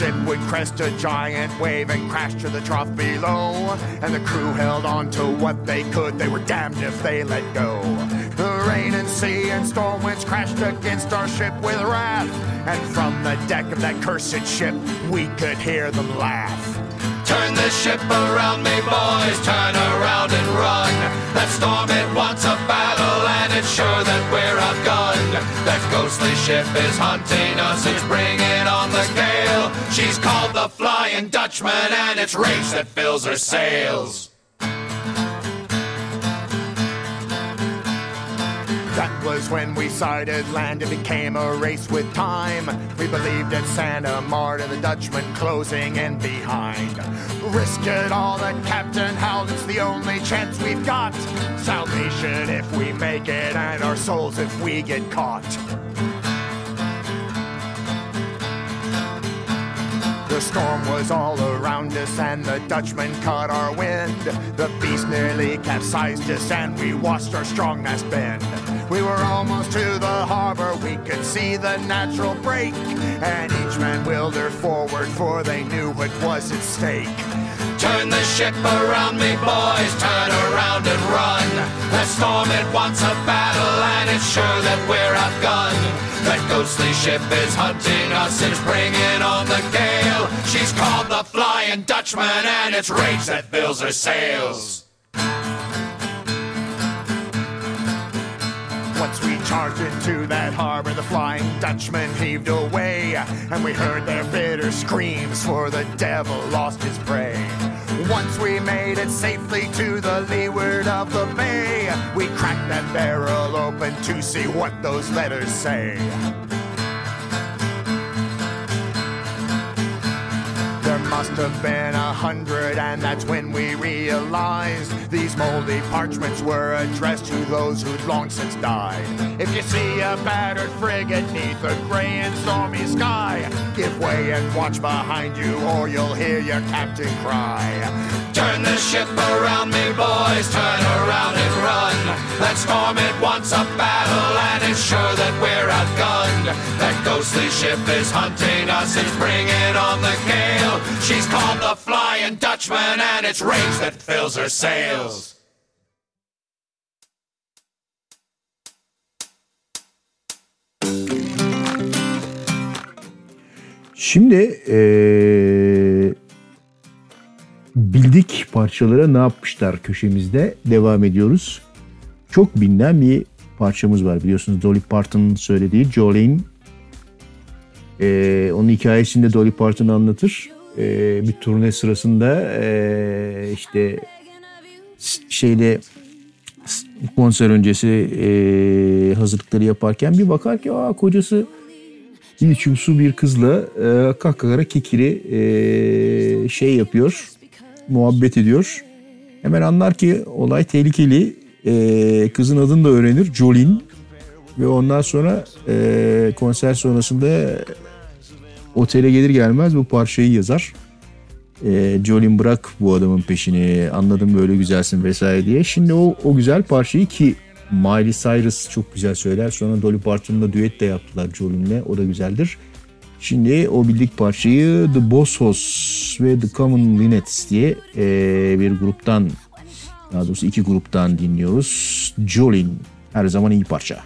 Ship would crest a giant wave and crash to the trough below. And the crew held on to what they could, they were damned if they let go. The rain and sea and storm winds crashed against our ship with wrath. And from the deck of that cursed ship, we could hear them laugh. Turn the ship around me, boys, turn around and run. That storm, it wants a battle, and it's sure that we're outgunned. That ghostly ship is hunting us, it's bringing She's called the Flying Dutchman, and it's rage that fills her sails. That that was when we sighted land. It became a race with time. We believed at Santa Marta, the Dutchman closing in behind. Risk it all, the captain howled. It's the only chance we've got. Salvation if we make it, and our souls if we get caught. The storm was all around us, and the Dutchman caught our wind. The beast nearly capsized us, and we watched our strong mast bend. We were almost to the harbor, we could see the natural break, and each man willed her forward, for they knew what was at stake. Turn the ship around me, boys, turn around and run. The storm, it wants a battle, and it's sure that we're outgunned. That ghostly ship is hunting us, it's bringing on the gale. She's called the Flying Dutchman, and it's rage that fills her sails. Once we charged into that harbor, the Flying Dutchman heaved away, and we heard their bitter screams, for the devil lost his prey. Once we made it safely to the leeward of the bay, we cracked that barrel open to see what those letters say. Must have been a hundred, and that's when we realized these moldy parchments were addressed to those who'd long since died. If you see a battered frigate neath a gray and stormy sky, give way and watch behind you, or you'll hear your captain cry. Turn the ship around me, boys, turn around and run. That storm, it wants a battle, and it's sure that we're outgunned. That ghostly ship is hunting us, it's bringing on the gale. She's called the Flying Dutchman, and it's rage that fills her sails. Şimdi eee, bildik parçalara ne yapmışlar köşemizde devam ediyoruz. Çok bilinen bir parçamız var biliyorsunuz Dolly Parton'ın söylediği Jolene. Eee, onun hikayesinde Dolly Parton anlatır. Eee, bir turne sırasında eee, işte s- konser öncesi eee, hazırlıkları yaparken bir bakar ki aa kocası bir su bir kızla e, kahkahara kekiri e, şey yapıyor, muhabbet ediyor. Hemen anlar ki olay tehlikeli. E, kızın adını da öğrenir, Jolin. Ve ondan sonra e, konser sonrasında otele gelir gelmez bu parçayı yazar. E, Jolin bırak bu adamın peşini, anladım böyle güzelsin vesaire diye. Şimdi o, o güzel parçayı ki Miley Cyrus çok güzel söyler. Sonra Dolly Parton'la düet de yaptılar Jolin'le. O da güzeldir. Şimdi o bildik parçayı The Boss Hoss ve The Common Linnets diye eee, bir gruptan daha doğrusu iki gruptan dinliyoruz. Jolin her zaman iyi parça.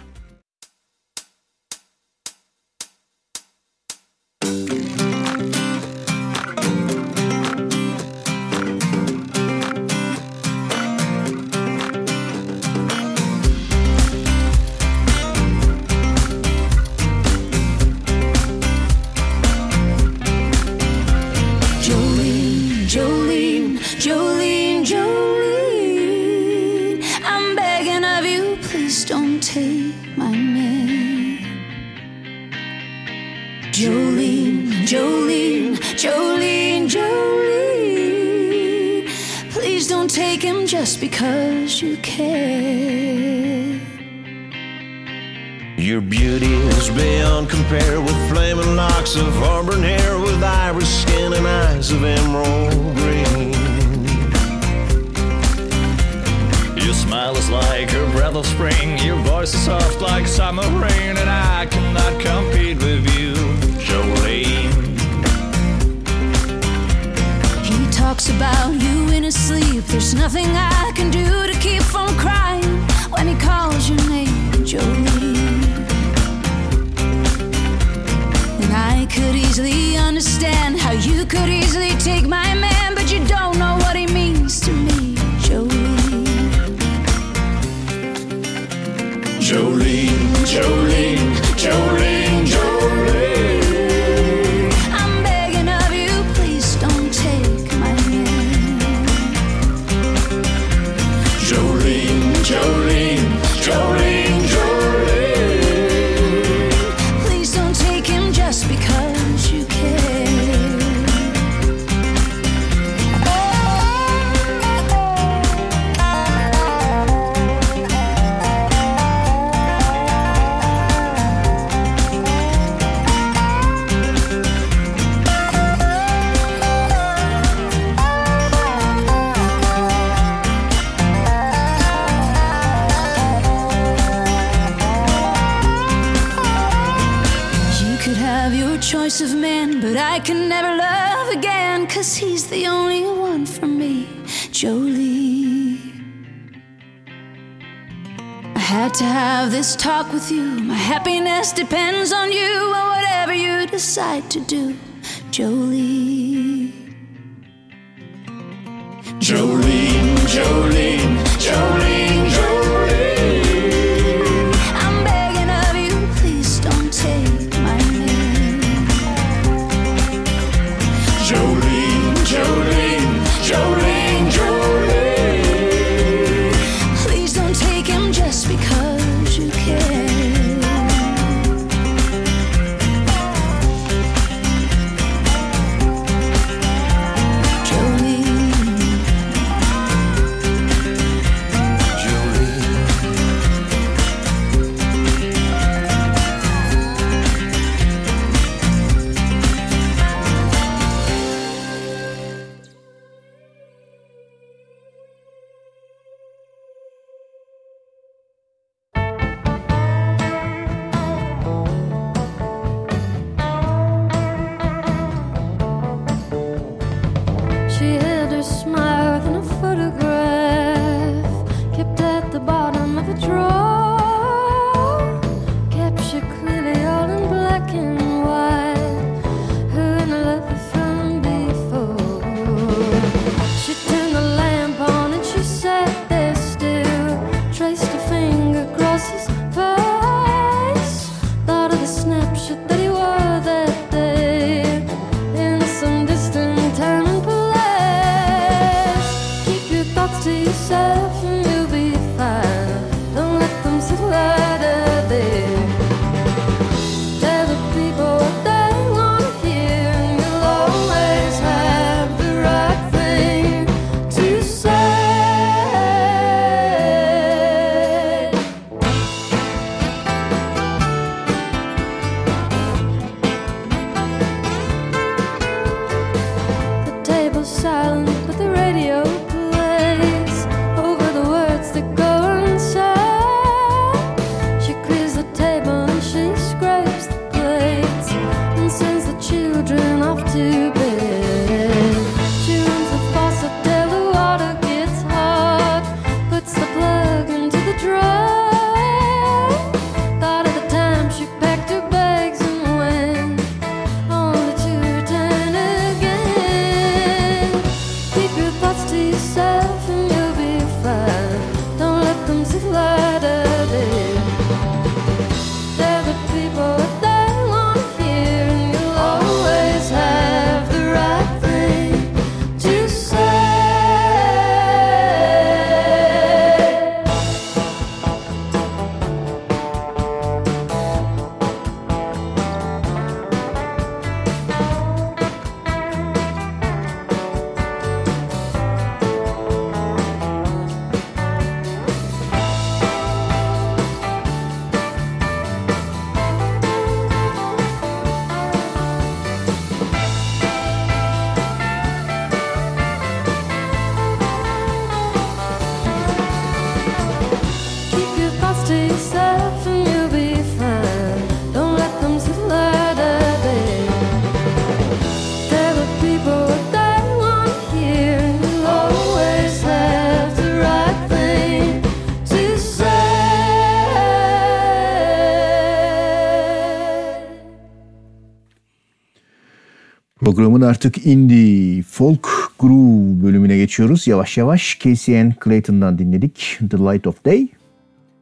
Programın artık indie folk groove bölümüne geçiyoruz. Yavaş yavaş KCN Clayton'dan dinledik The Light of Day.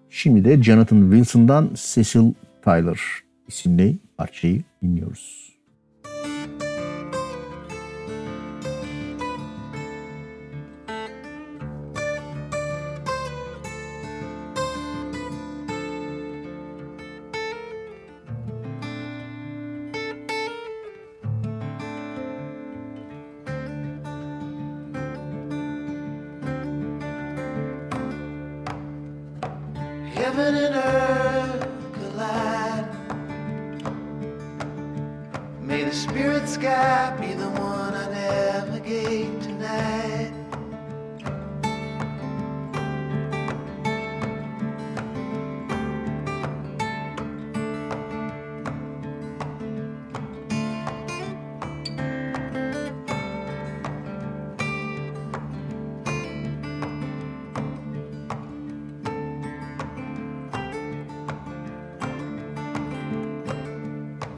Şimdi de Jonathan Wilson'dan Cecil Tyler isimli parçayı dinliyoruz.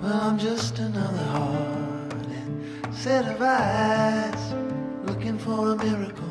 Well, I'm just another heart set of eyes looking for a miracle.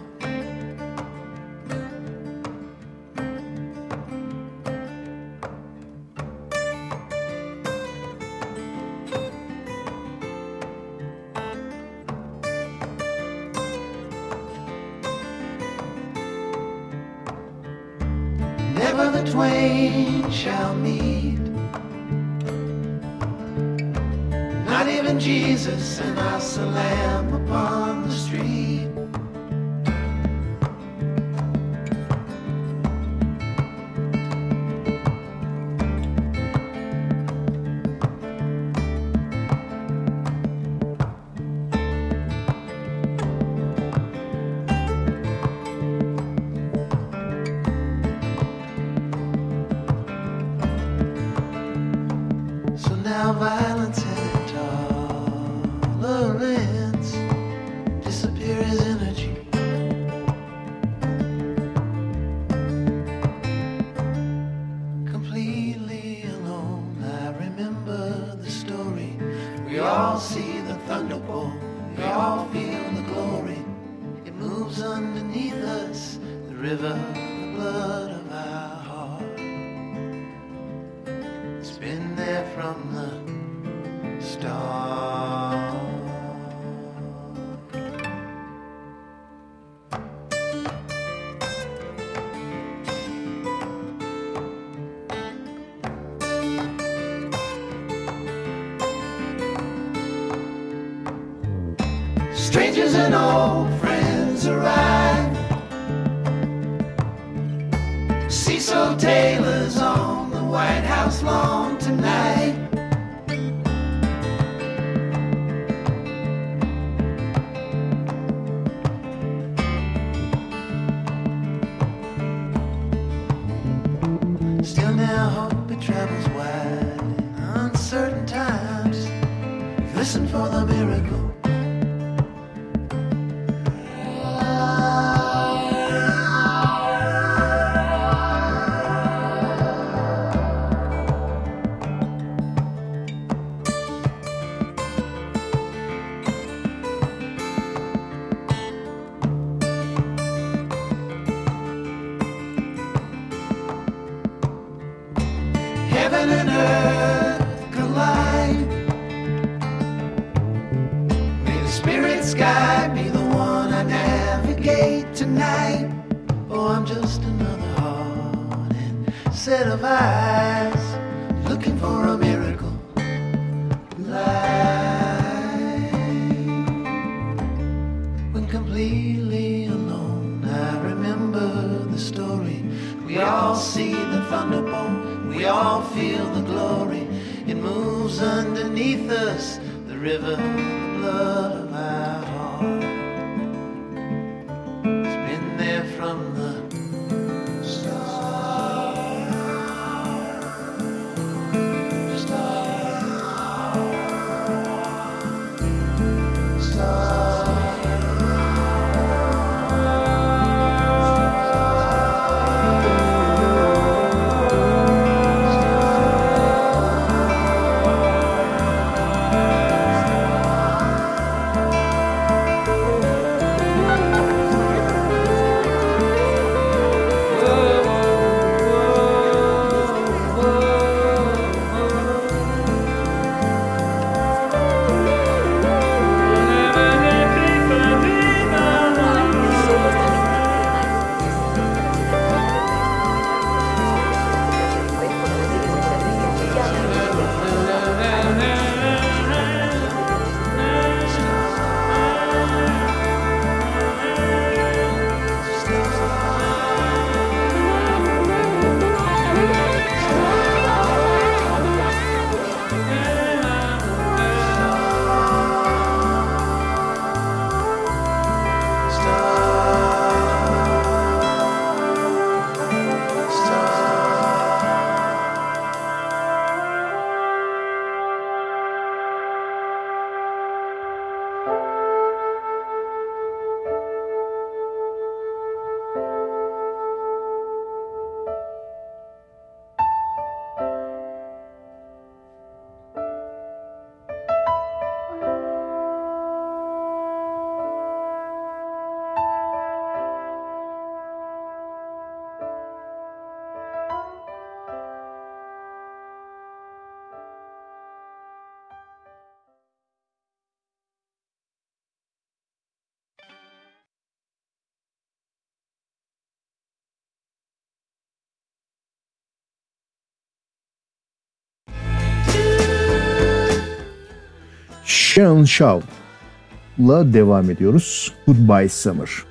Sharon Shaw'la devam ediyoruz. Goodbye Summer.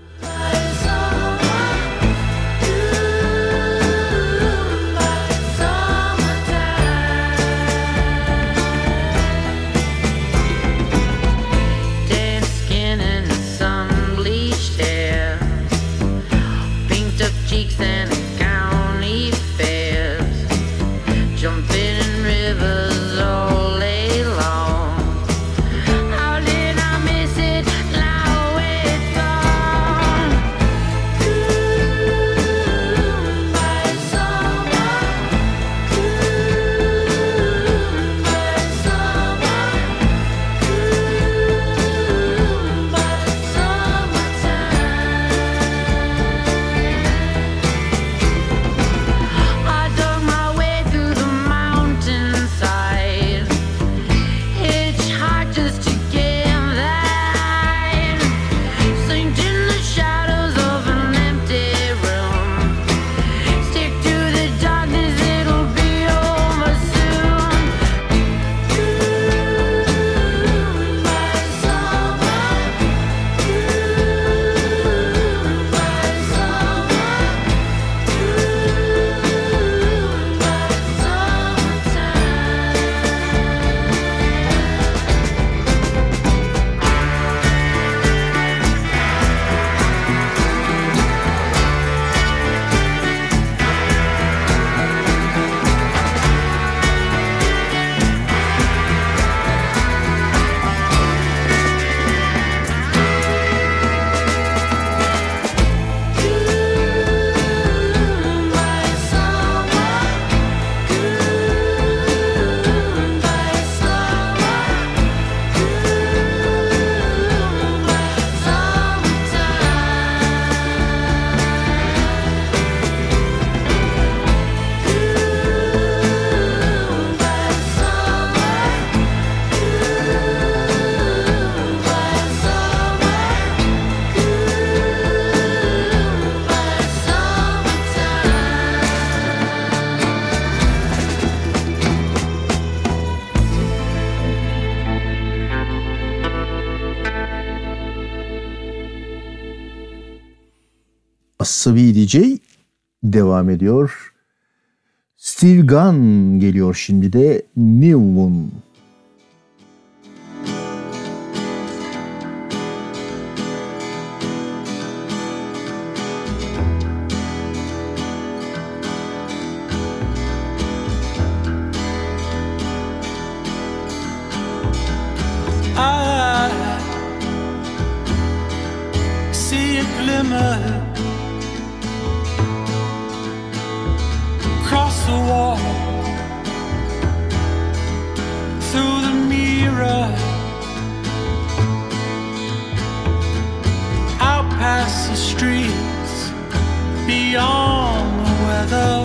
DJ devam ediyor. Steve Gunn geliyor şimdi de New Moon. I see a glimmer wall through the mirror out past the streets beyond the weather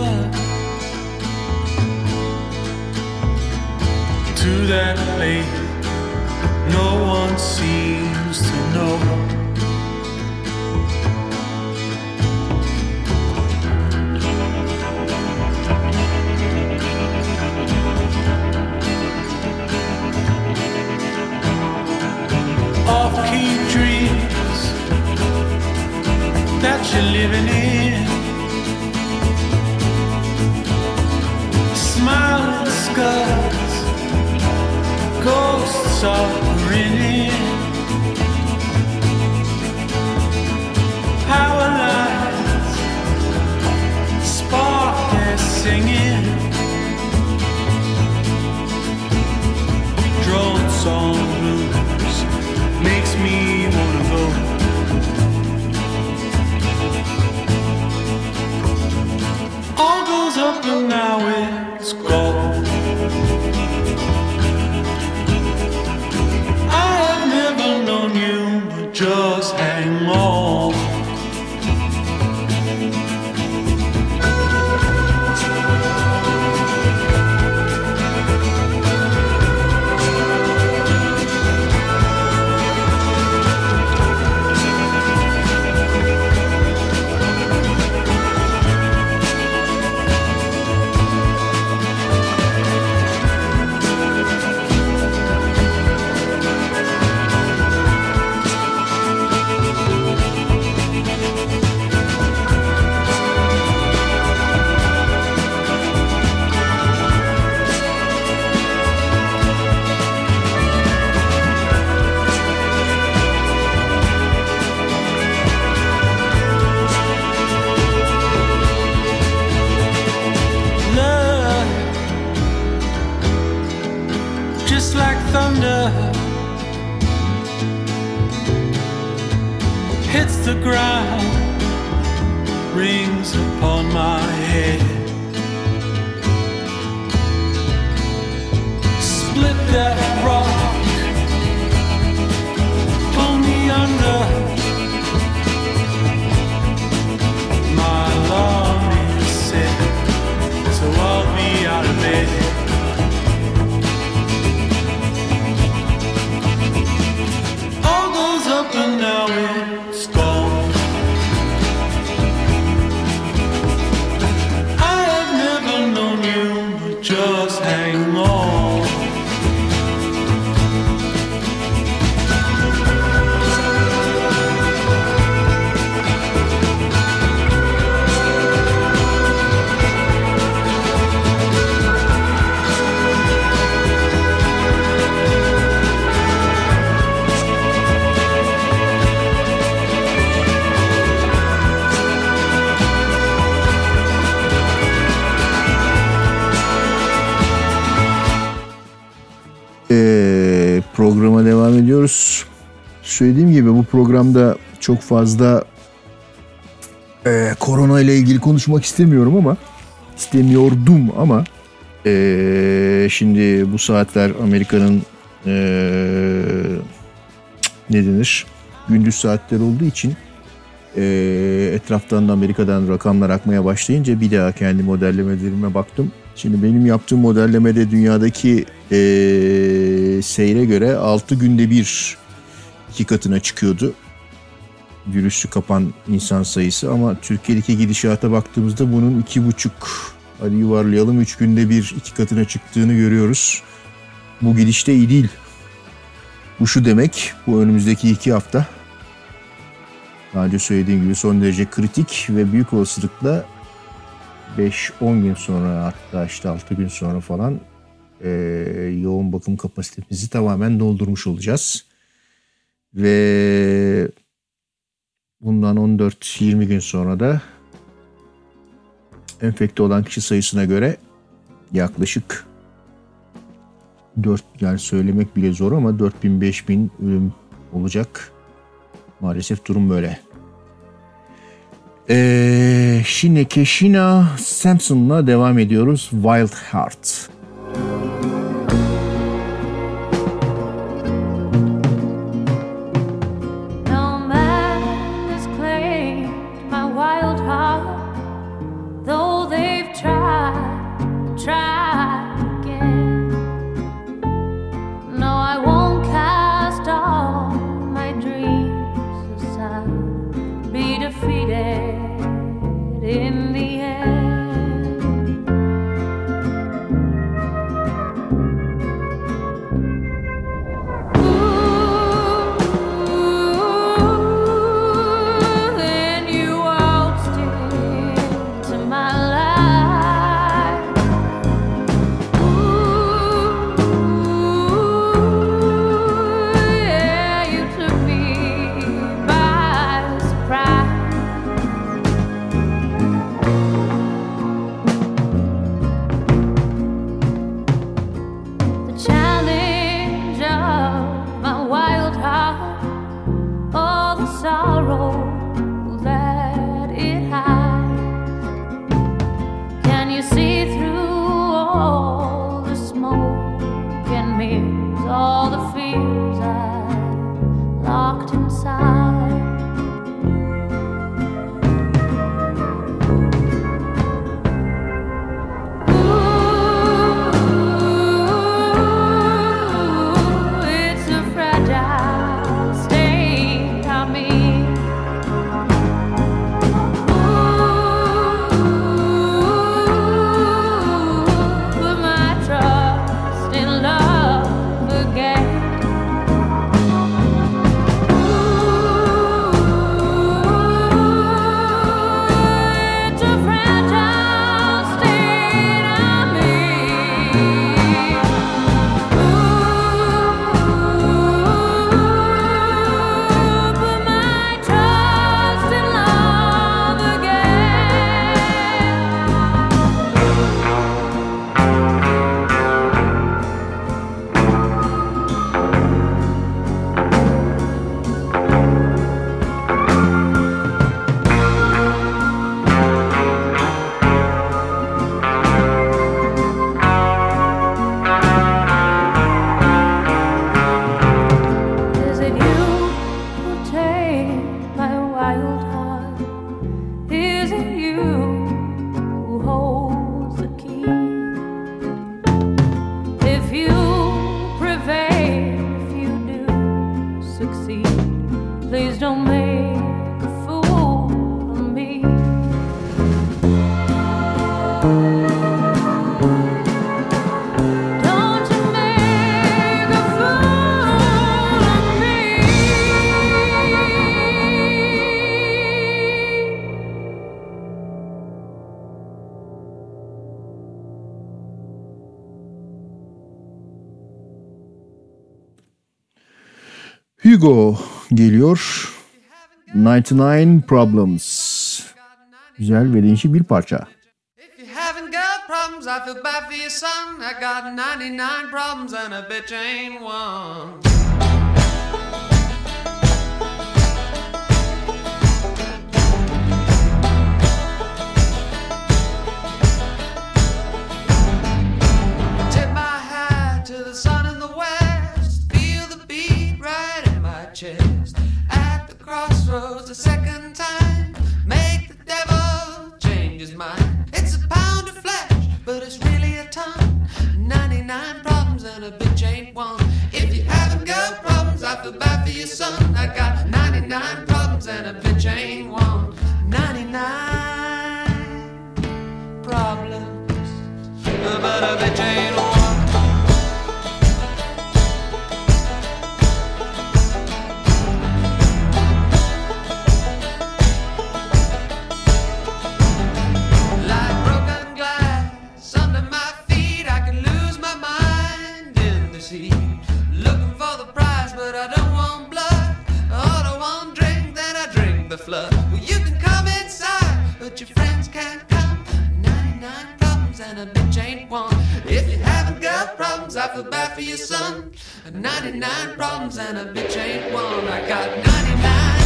to that place no one seems to know. That you're living in. Smiling skulls, ghosts are grinning. Power lines spark their singing. Drone song now it's gone. Söylediğim gibi bu programda çok fazla e, korona ile ilgili konuşmak istemiyorum ama istemiyordum ama e, şimdi bu saatler Amerika'nın e, ne denir gündüz saatler olduğu için e, etraftan da Amerika'dan rakamlar akmaya başlayınca bir daha kendi modellemelerime baktım. Şimdi benim yaptığım modellemede dünyadaki e, seyre göre 6 günde bir iki katına çıkıyordu. Virüsü kapan insan sayısı ama Türkiye'deki gidişata baktığımızda bunun iki buçuk hadi yuvarlayalım üç günde bir iki katına çıktığını görüyoruz. Bu gidişte iyi değil. Bu şu demek bu önümüzdeki iki hafta daha önce söylediğim gibi son derece kritik ve büyük olasılıkla 5-10 gün sonra hatta işte 6 gün sonra falan e, yoğun bakım kapasitemizi tamamen doldurmuş olacağız. Ve bundan 14-20 gün sonra da enfekte olan kişi sayısına göre yaklaşık 4 yani söylemek bile zor ama 4000-5000 ölüm olacak. Maalesef durum böyle. Ee, şimdi Keşina Sampson'la devam ediyoruz. Wild Heart. Hugo geliyor. 99 Problems. Güzel ve değişik bir parça. Haven't got problems, I feel bad for your son. I got 99 problems and a bitch ain't one. Mind. It's a pound of flesh, but it's really a ton. 99 problems and a bitch ain't one. If you haven't got problems, I feel bad for your son. I got 99 problems and a bitch ain't one. 99 problems, but a bitch ain't one. And a bitch ain't one. If you haven't got problems, I feel bad for your son. 99 problems and a bitch ain't one. I got 99.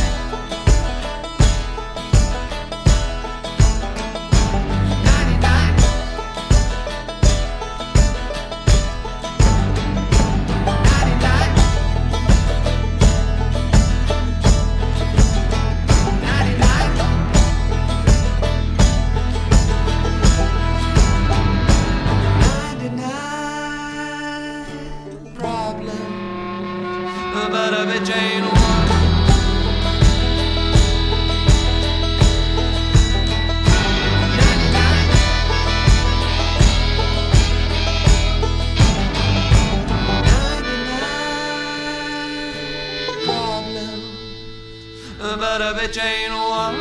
ain't one.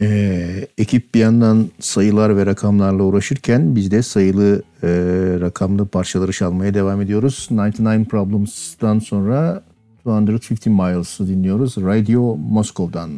Ee, ekip bir yandan sayılar ve rakamlarla uğraşırken biz de sayılı e, rakamlı parçaları çalmaya devam ediyoruz. 99 Problems'tan sonra 250 Miles'ı dinliyoruz. Radio Moscow'dan.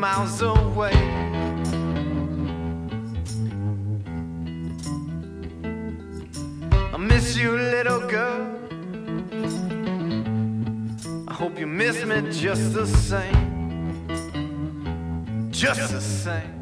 Miles away. I miss you, little girl. I hope you miss me just the same. just the same.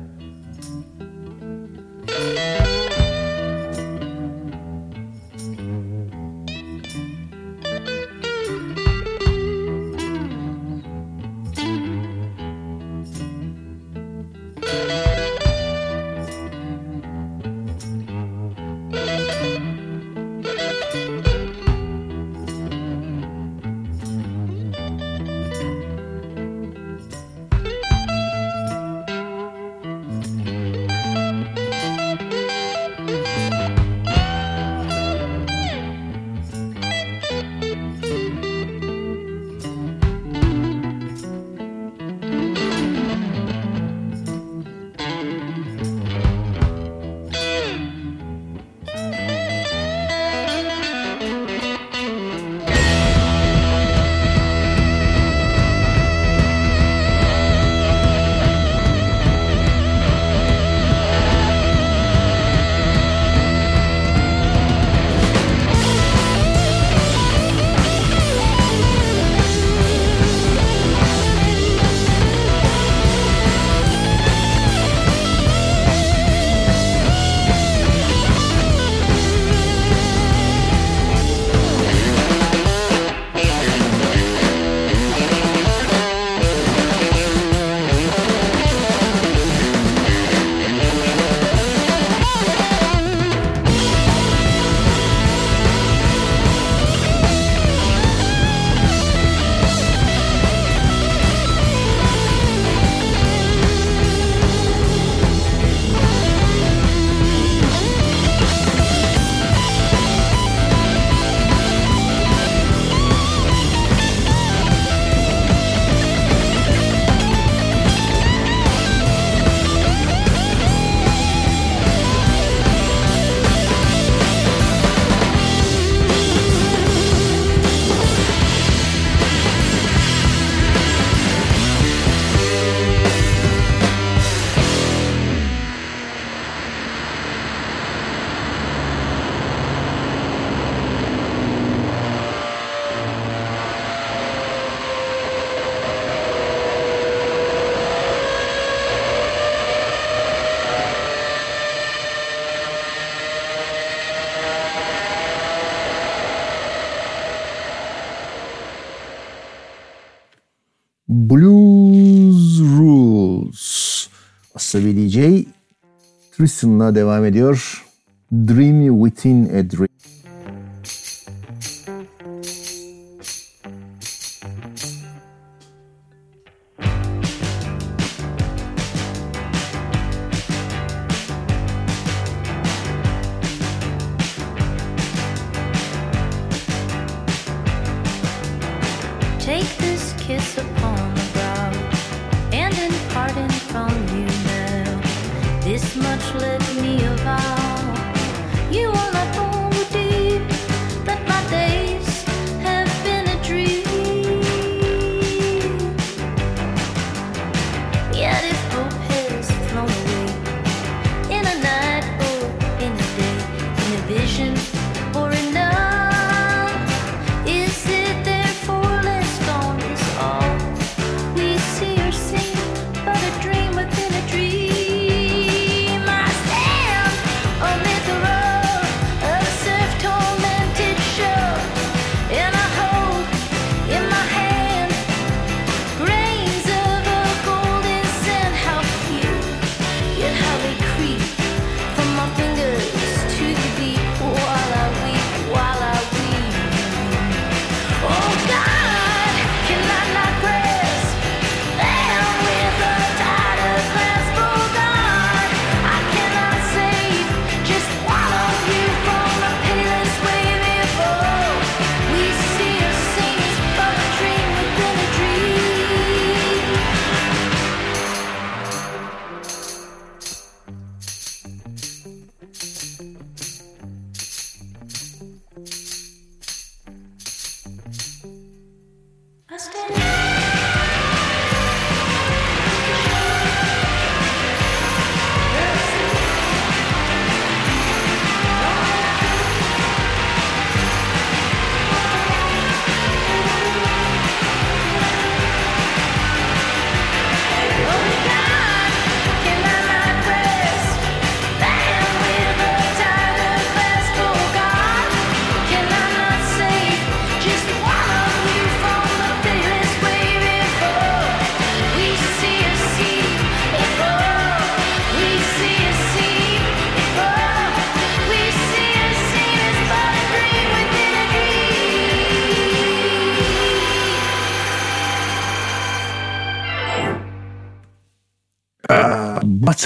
Tristan'la devam ediyor. Dream Within a Dream.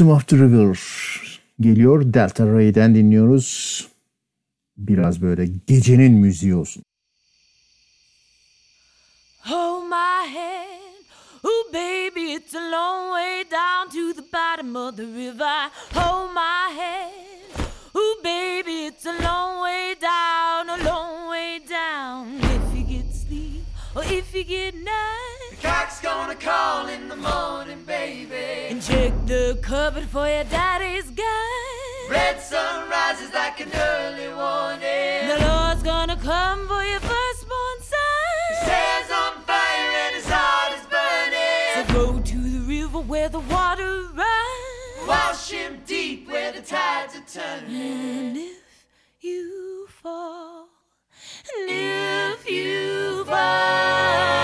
Bottom of the River geliyor. Delta Ray'den dinliyoruz. Biraz böyle gecenin müziği olsun. Hold my hand. Ooh, baby, it's a long way down to the bottom of the river. Hold my hand. Ooh, baby, it's a long way down, a long way down. If you get sleep or if you get night. The cock's gonna call in the morning. The cupboard for your daddy's gun. Red sun rises like an early warning. The Lord's gonna come for your firstborn son. His hair's on fire and his heart is burning. So go to the river where the water runs. Wash him deep where the tides are turning. And if you fall, and if you fall,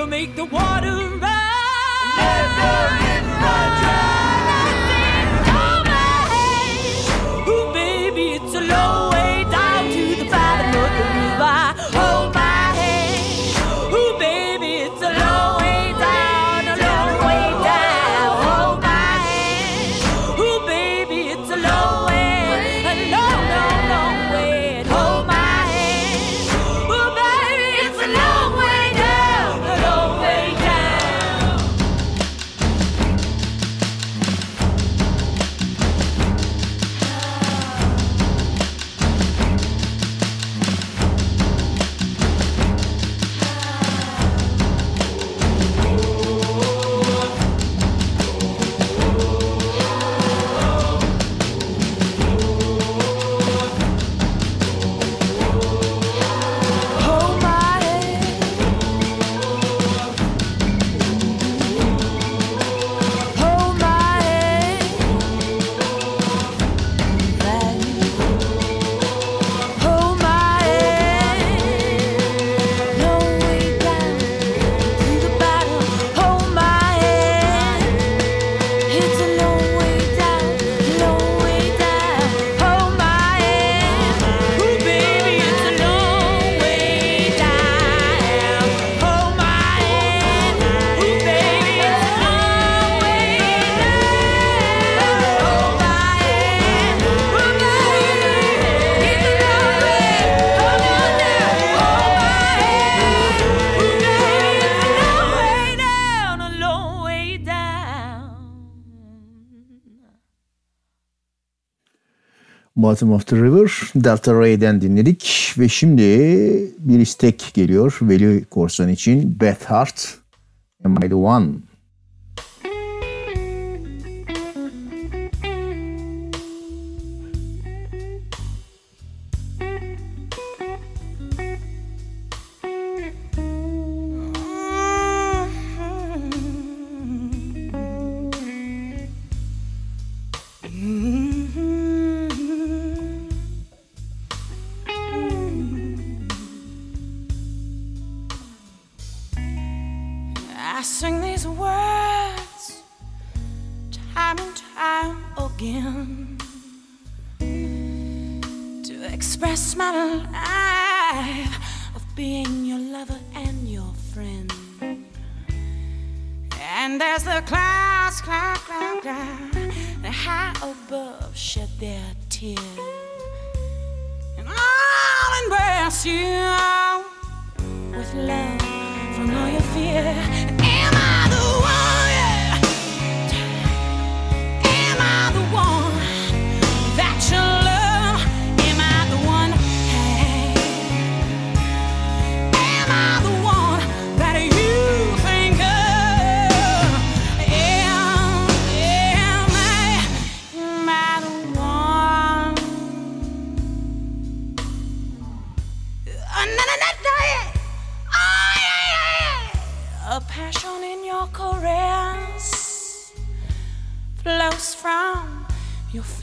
fever make the water Bottom of the River, Delta Ray'den dinledik ve şimdi bir istek geliyor Veli Korsan için. Beth Hart, Am I the One? You with love from all your fear.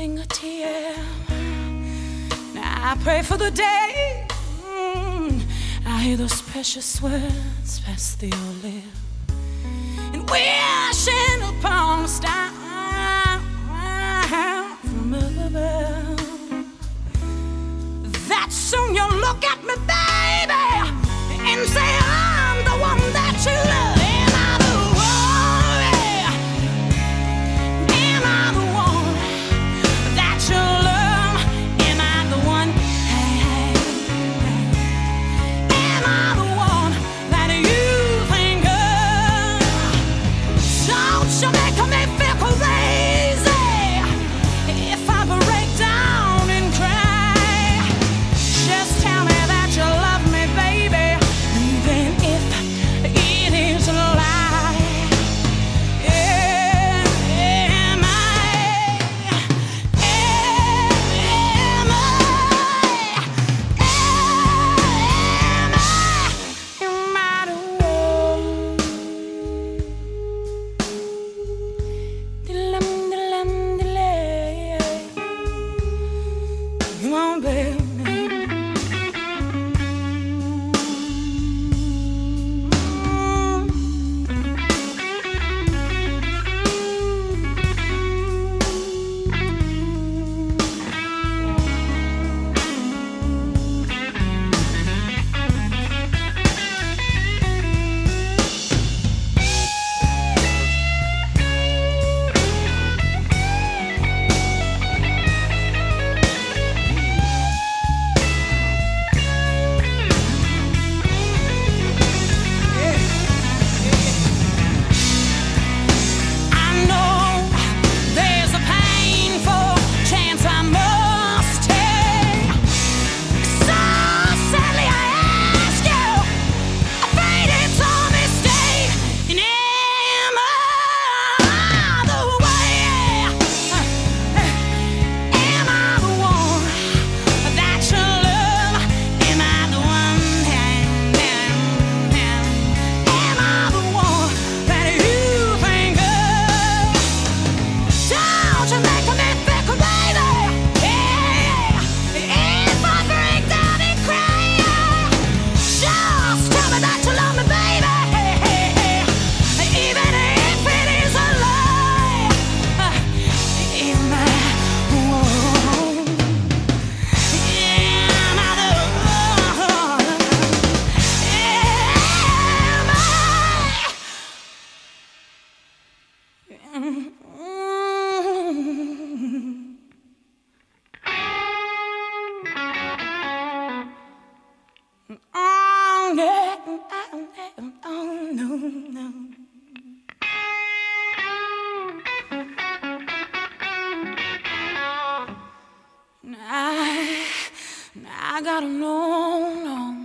sing a tear. Now I pray for the day mm, I hear those precious words pass through your lips. And wishing upon a star from above. That soon you'll look at me, baby, and say, I gotta know, know.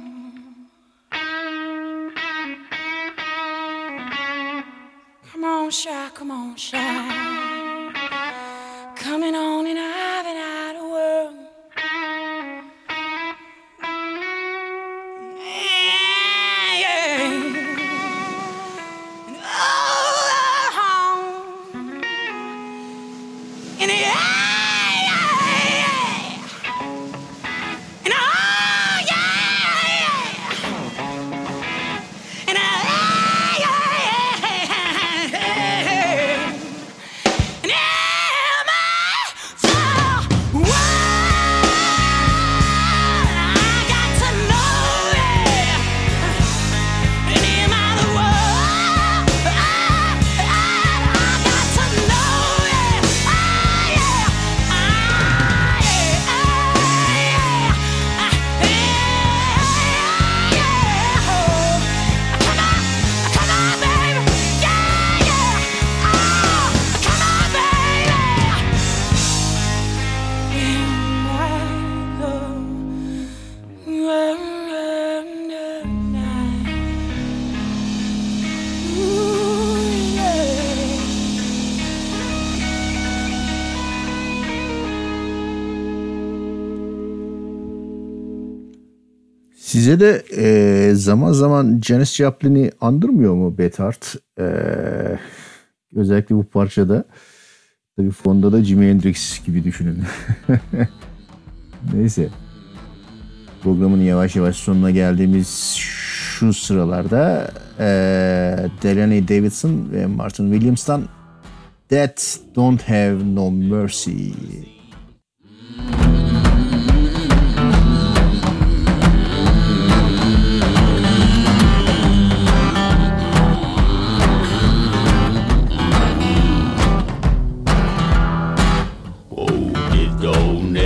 Come on, shy, come on, shy. Coming on and Bize de e, zaman zaman Janis Joplin'i andırmıyor mu Betart? E, özellikle bu parçada. Tabii fonda da Jimi Hendrix gibi düşünün. Neyse. Programın yavaş yavaş sonuna geldiğimiz şu sıralarda e, Delaney Davidson ve Martin Williams'tan That Don't Have No Mercy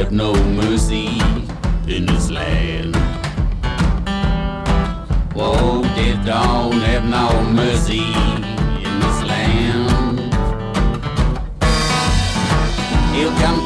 accept no mercy in this land. Oh, death don't have no mercy in this land. He'll come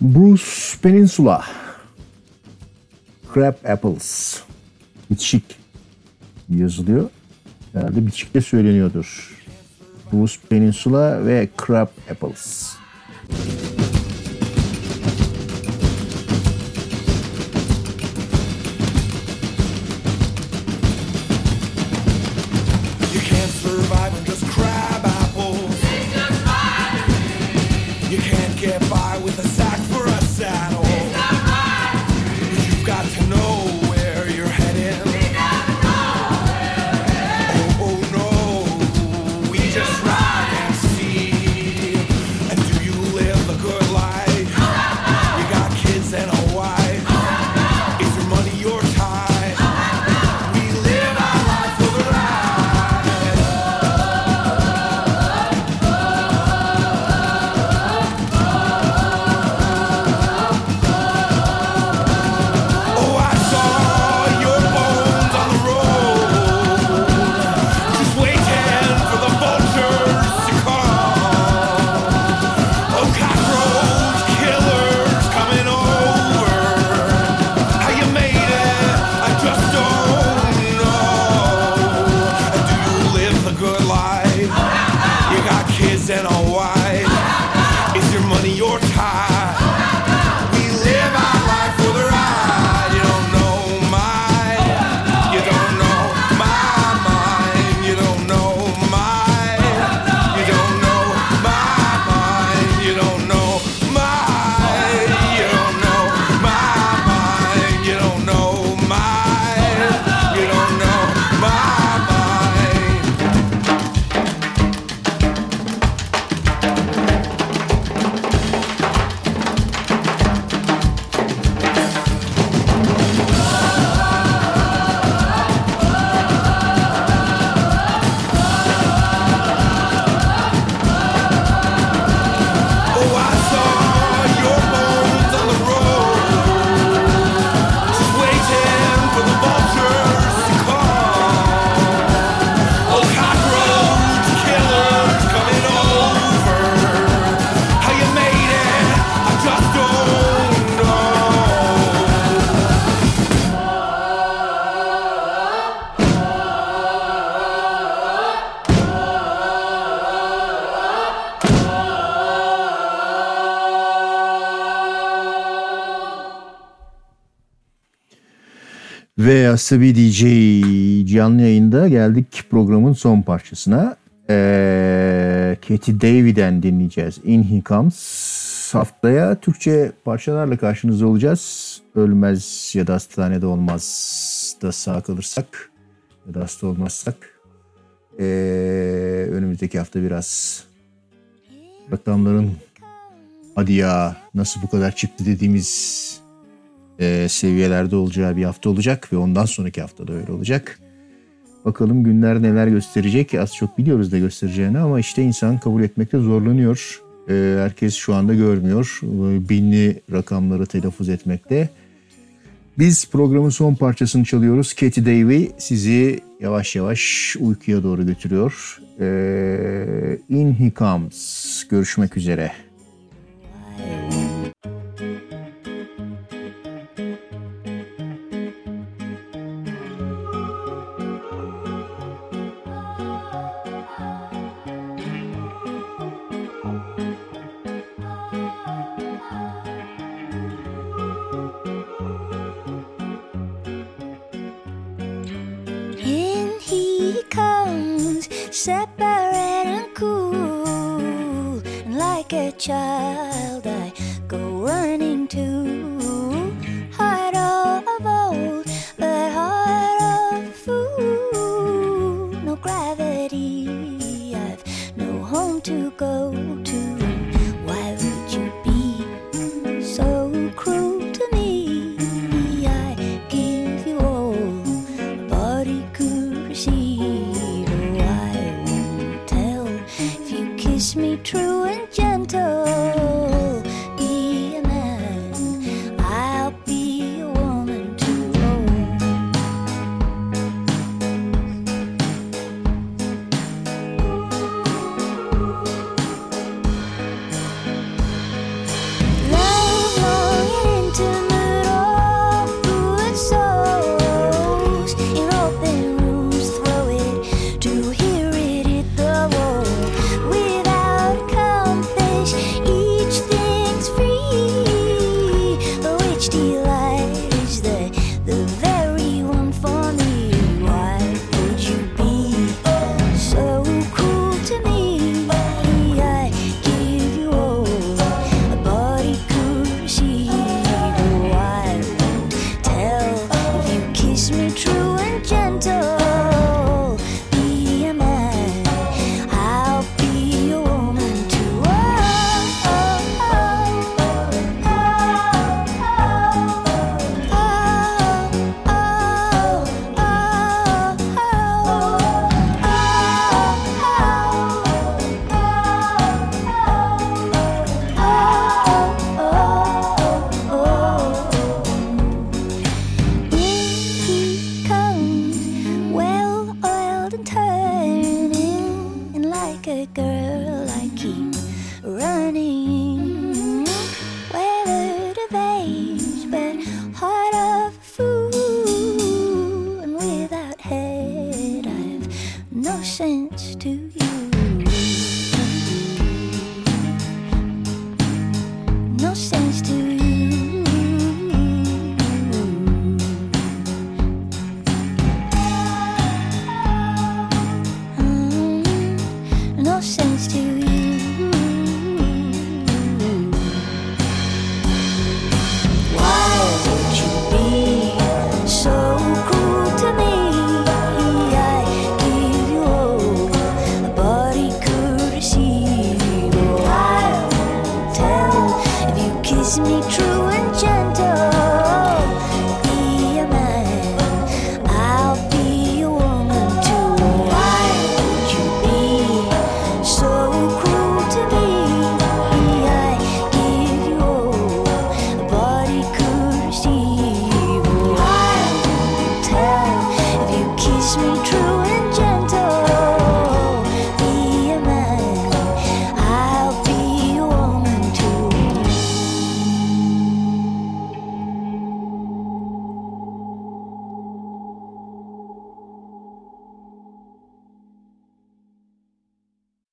Bruce Peninsula. Crab Apples. Bitişik yazılıyor. Herhalde bitişik de söyleniyordur. Bruce Peninsula ve Crab Apples. Ve Asabi DJ canlı yayında geldik programın son parçasına. Ee, Katie Davy'den dinleyeceğiz. In He Comes. Haftaya Türkçe parçalarla karşınızda olacağız. Ölmez ya da hastanede olmaz da sağ kalırsak ya da hasta olmazsak. Ee, önümüzdeki hafta biraz rakamların hadi ya nasıl bu kadar çıktı dediğimiz e, seviyelerde olacağı bir hafta olacak ve ondan sonraki hafta da öyle olacak. Bakalım günler neler gösterecek. Az çok biliyoruz da göstereceğini ama işte insan kabul etmekte zorlanıyor. E, herkes şu anda görmüyor. E, Binli rakamları telaffuz etmekte. Biz programın son parçasını çalıyoruz. Katie Davey sizi yavaş yavaş uykuya doğru götürüyor. E, In He Comes. Görüşmek üzere.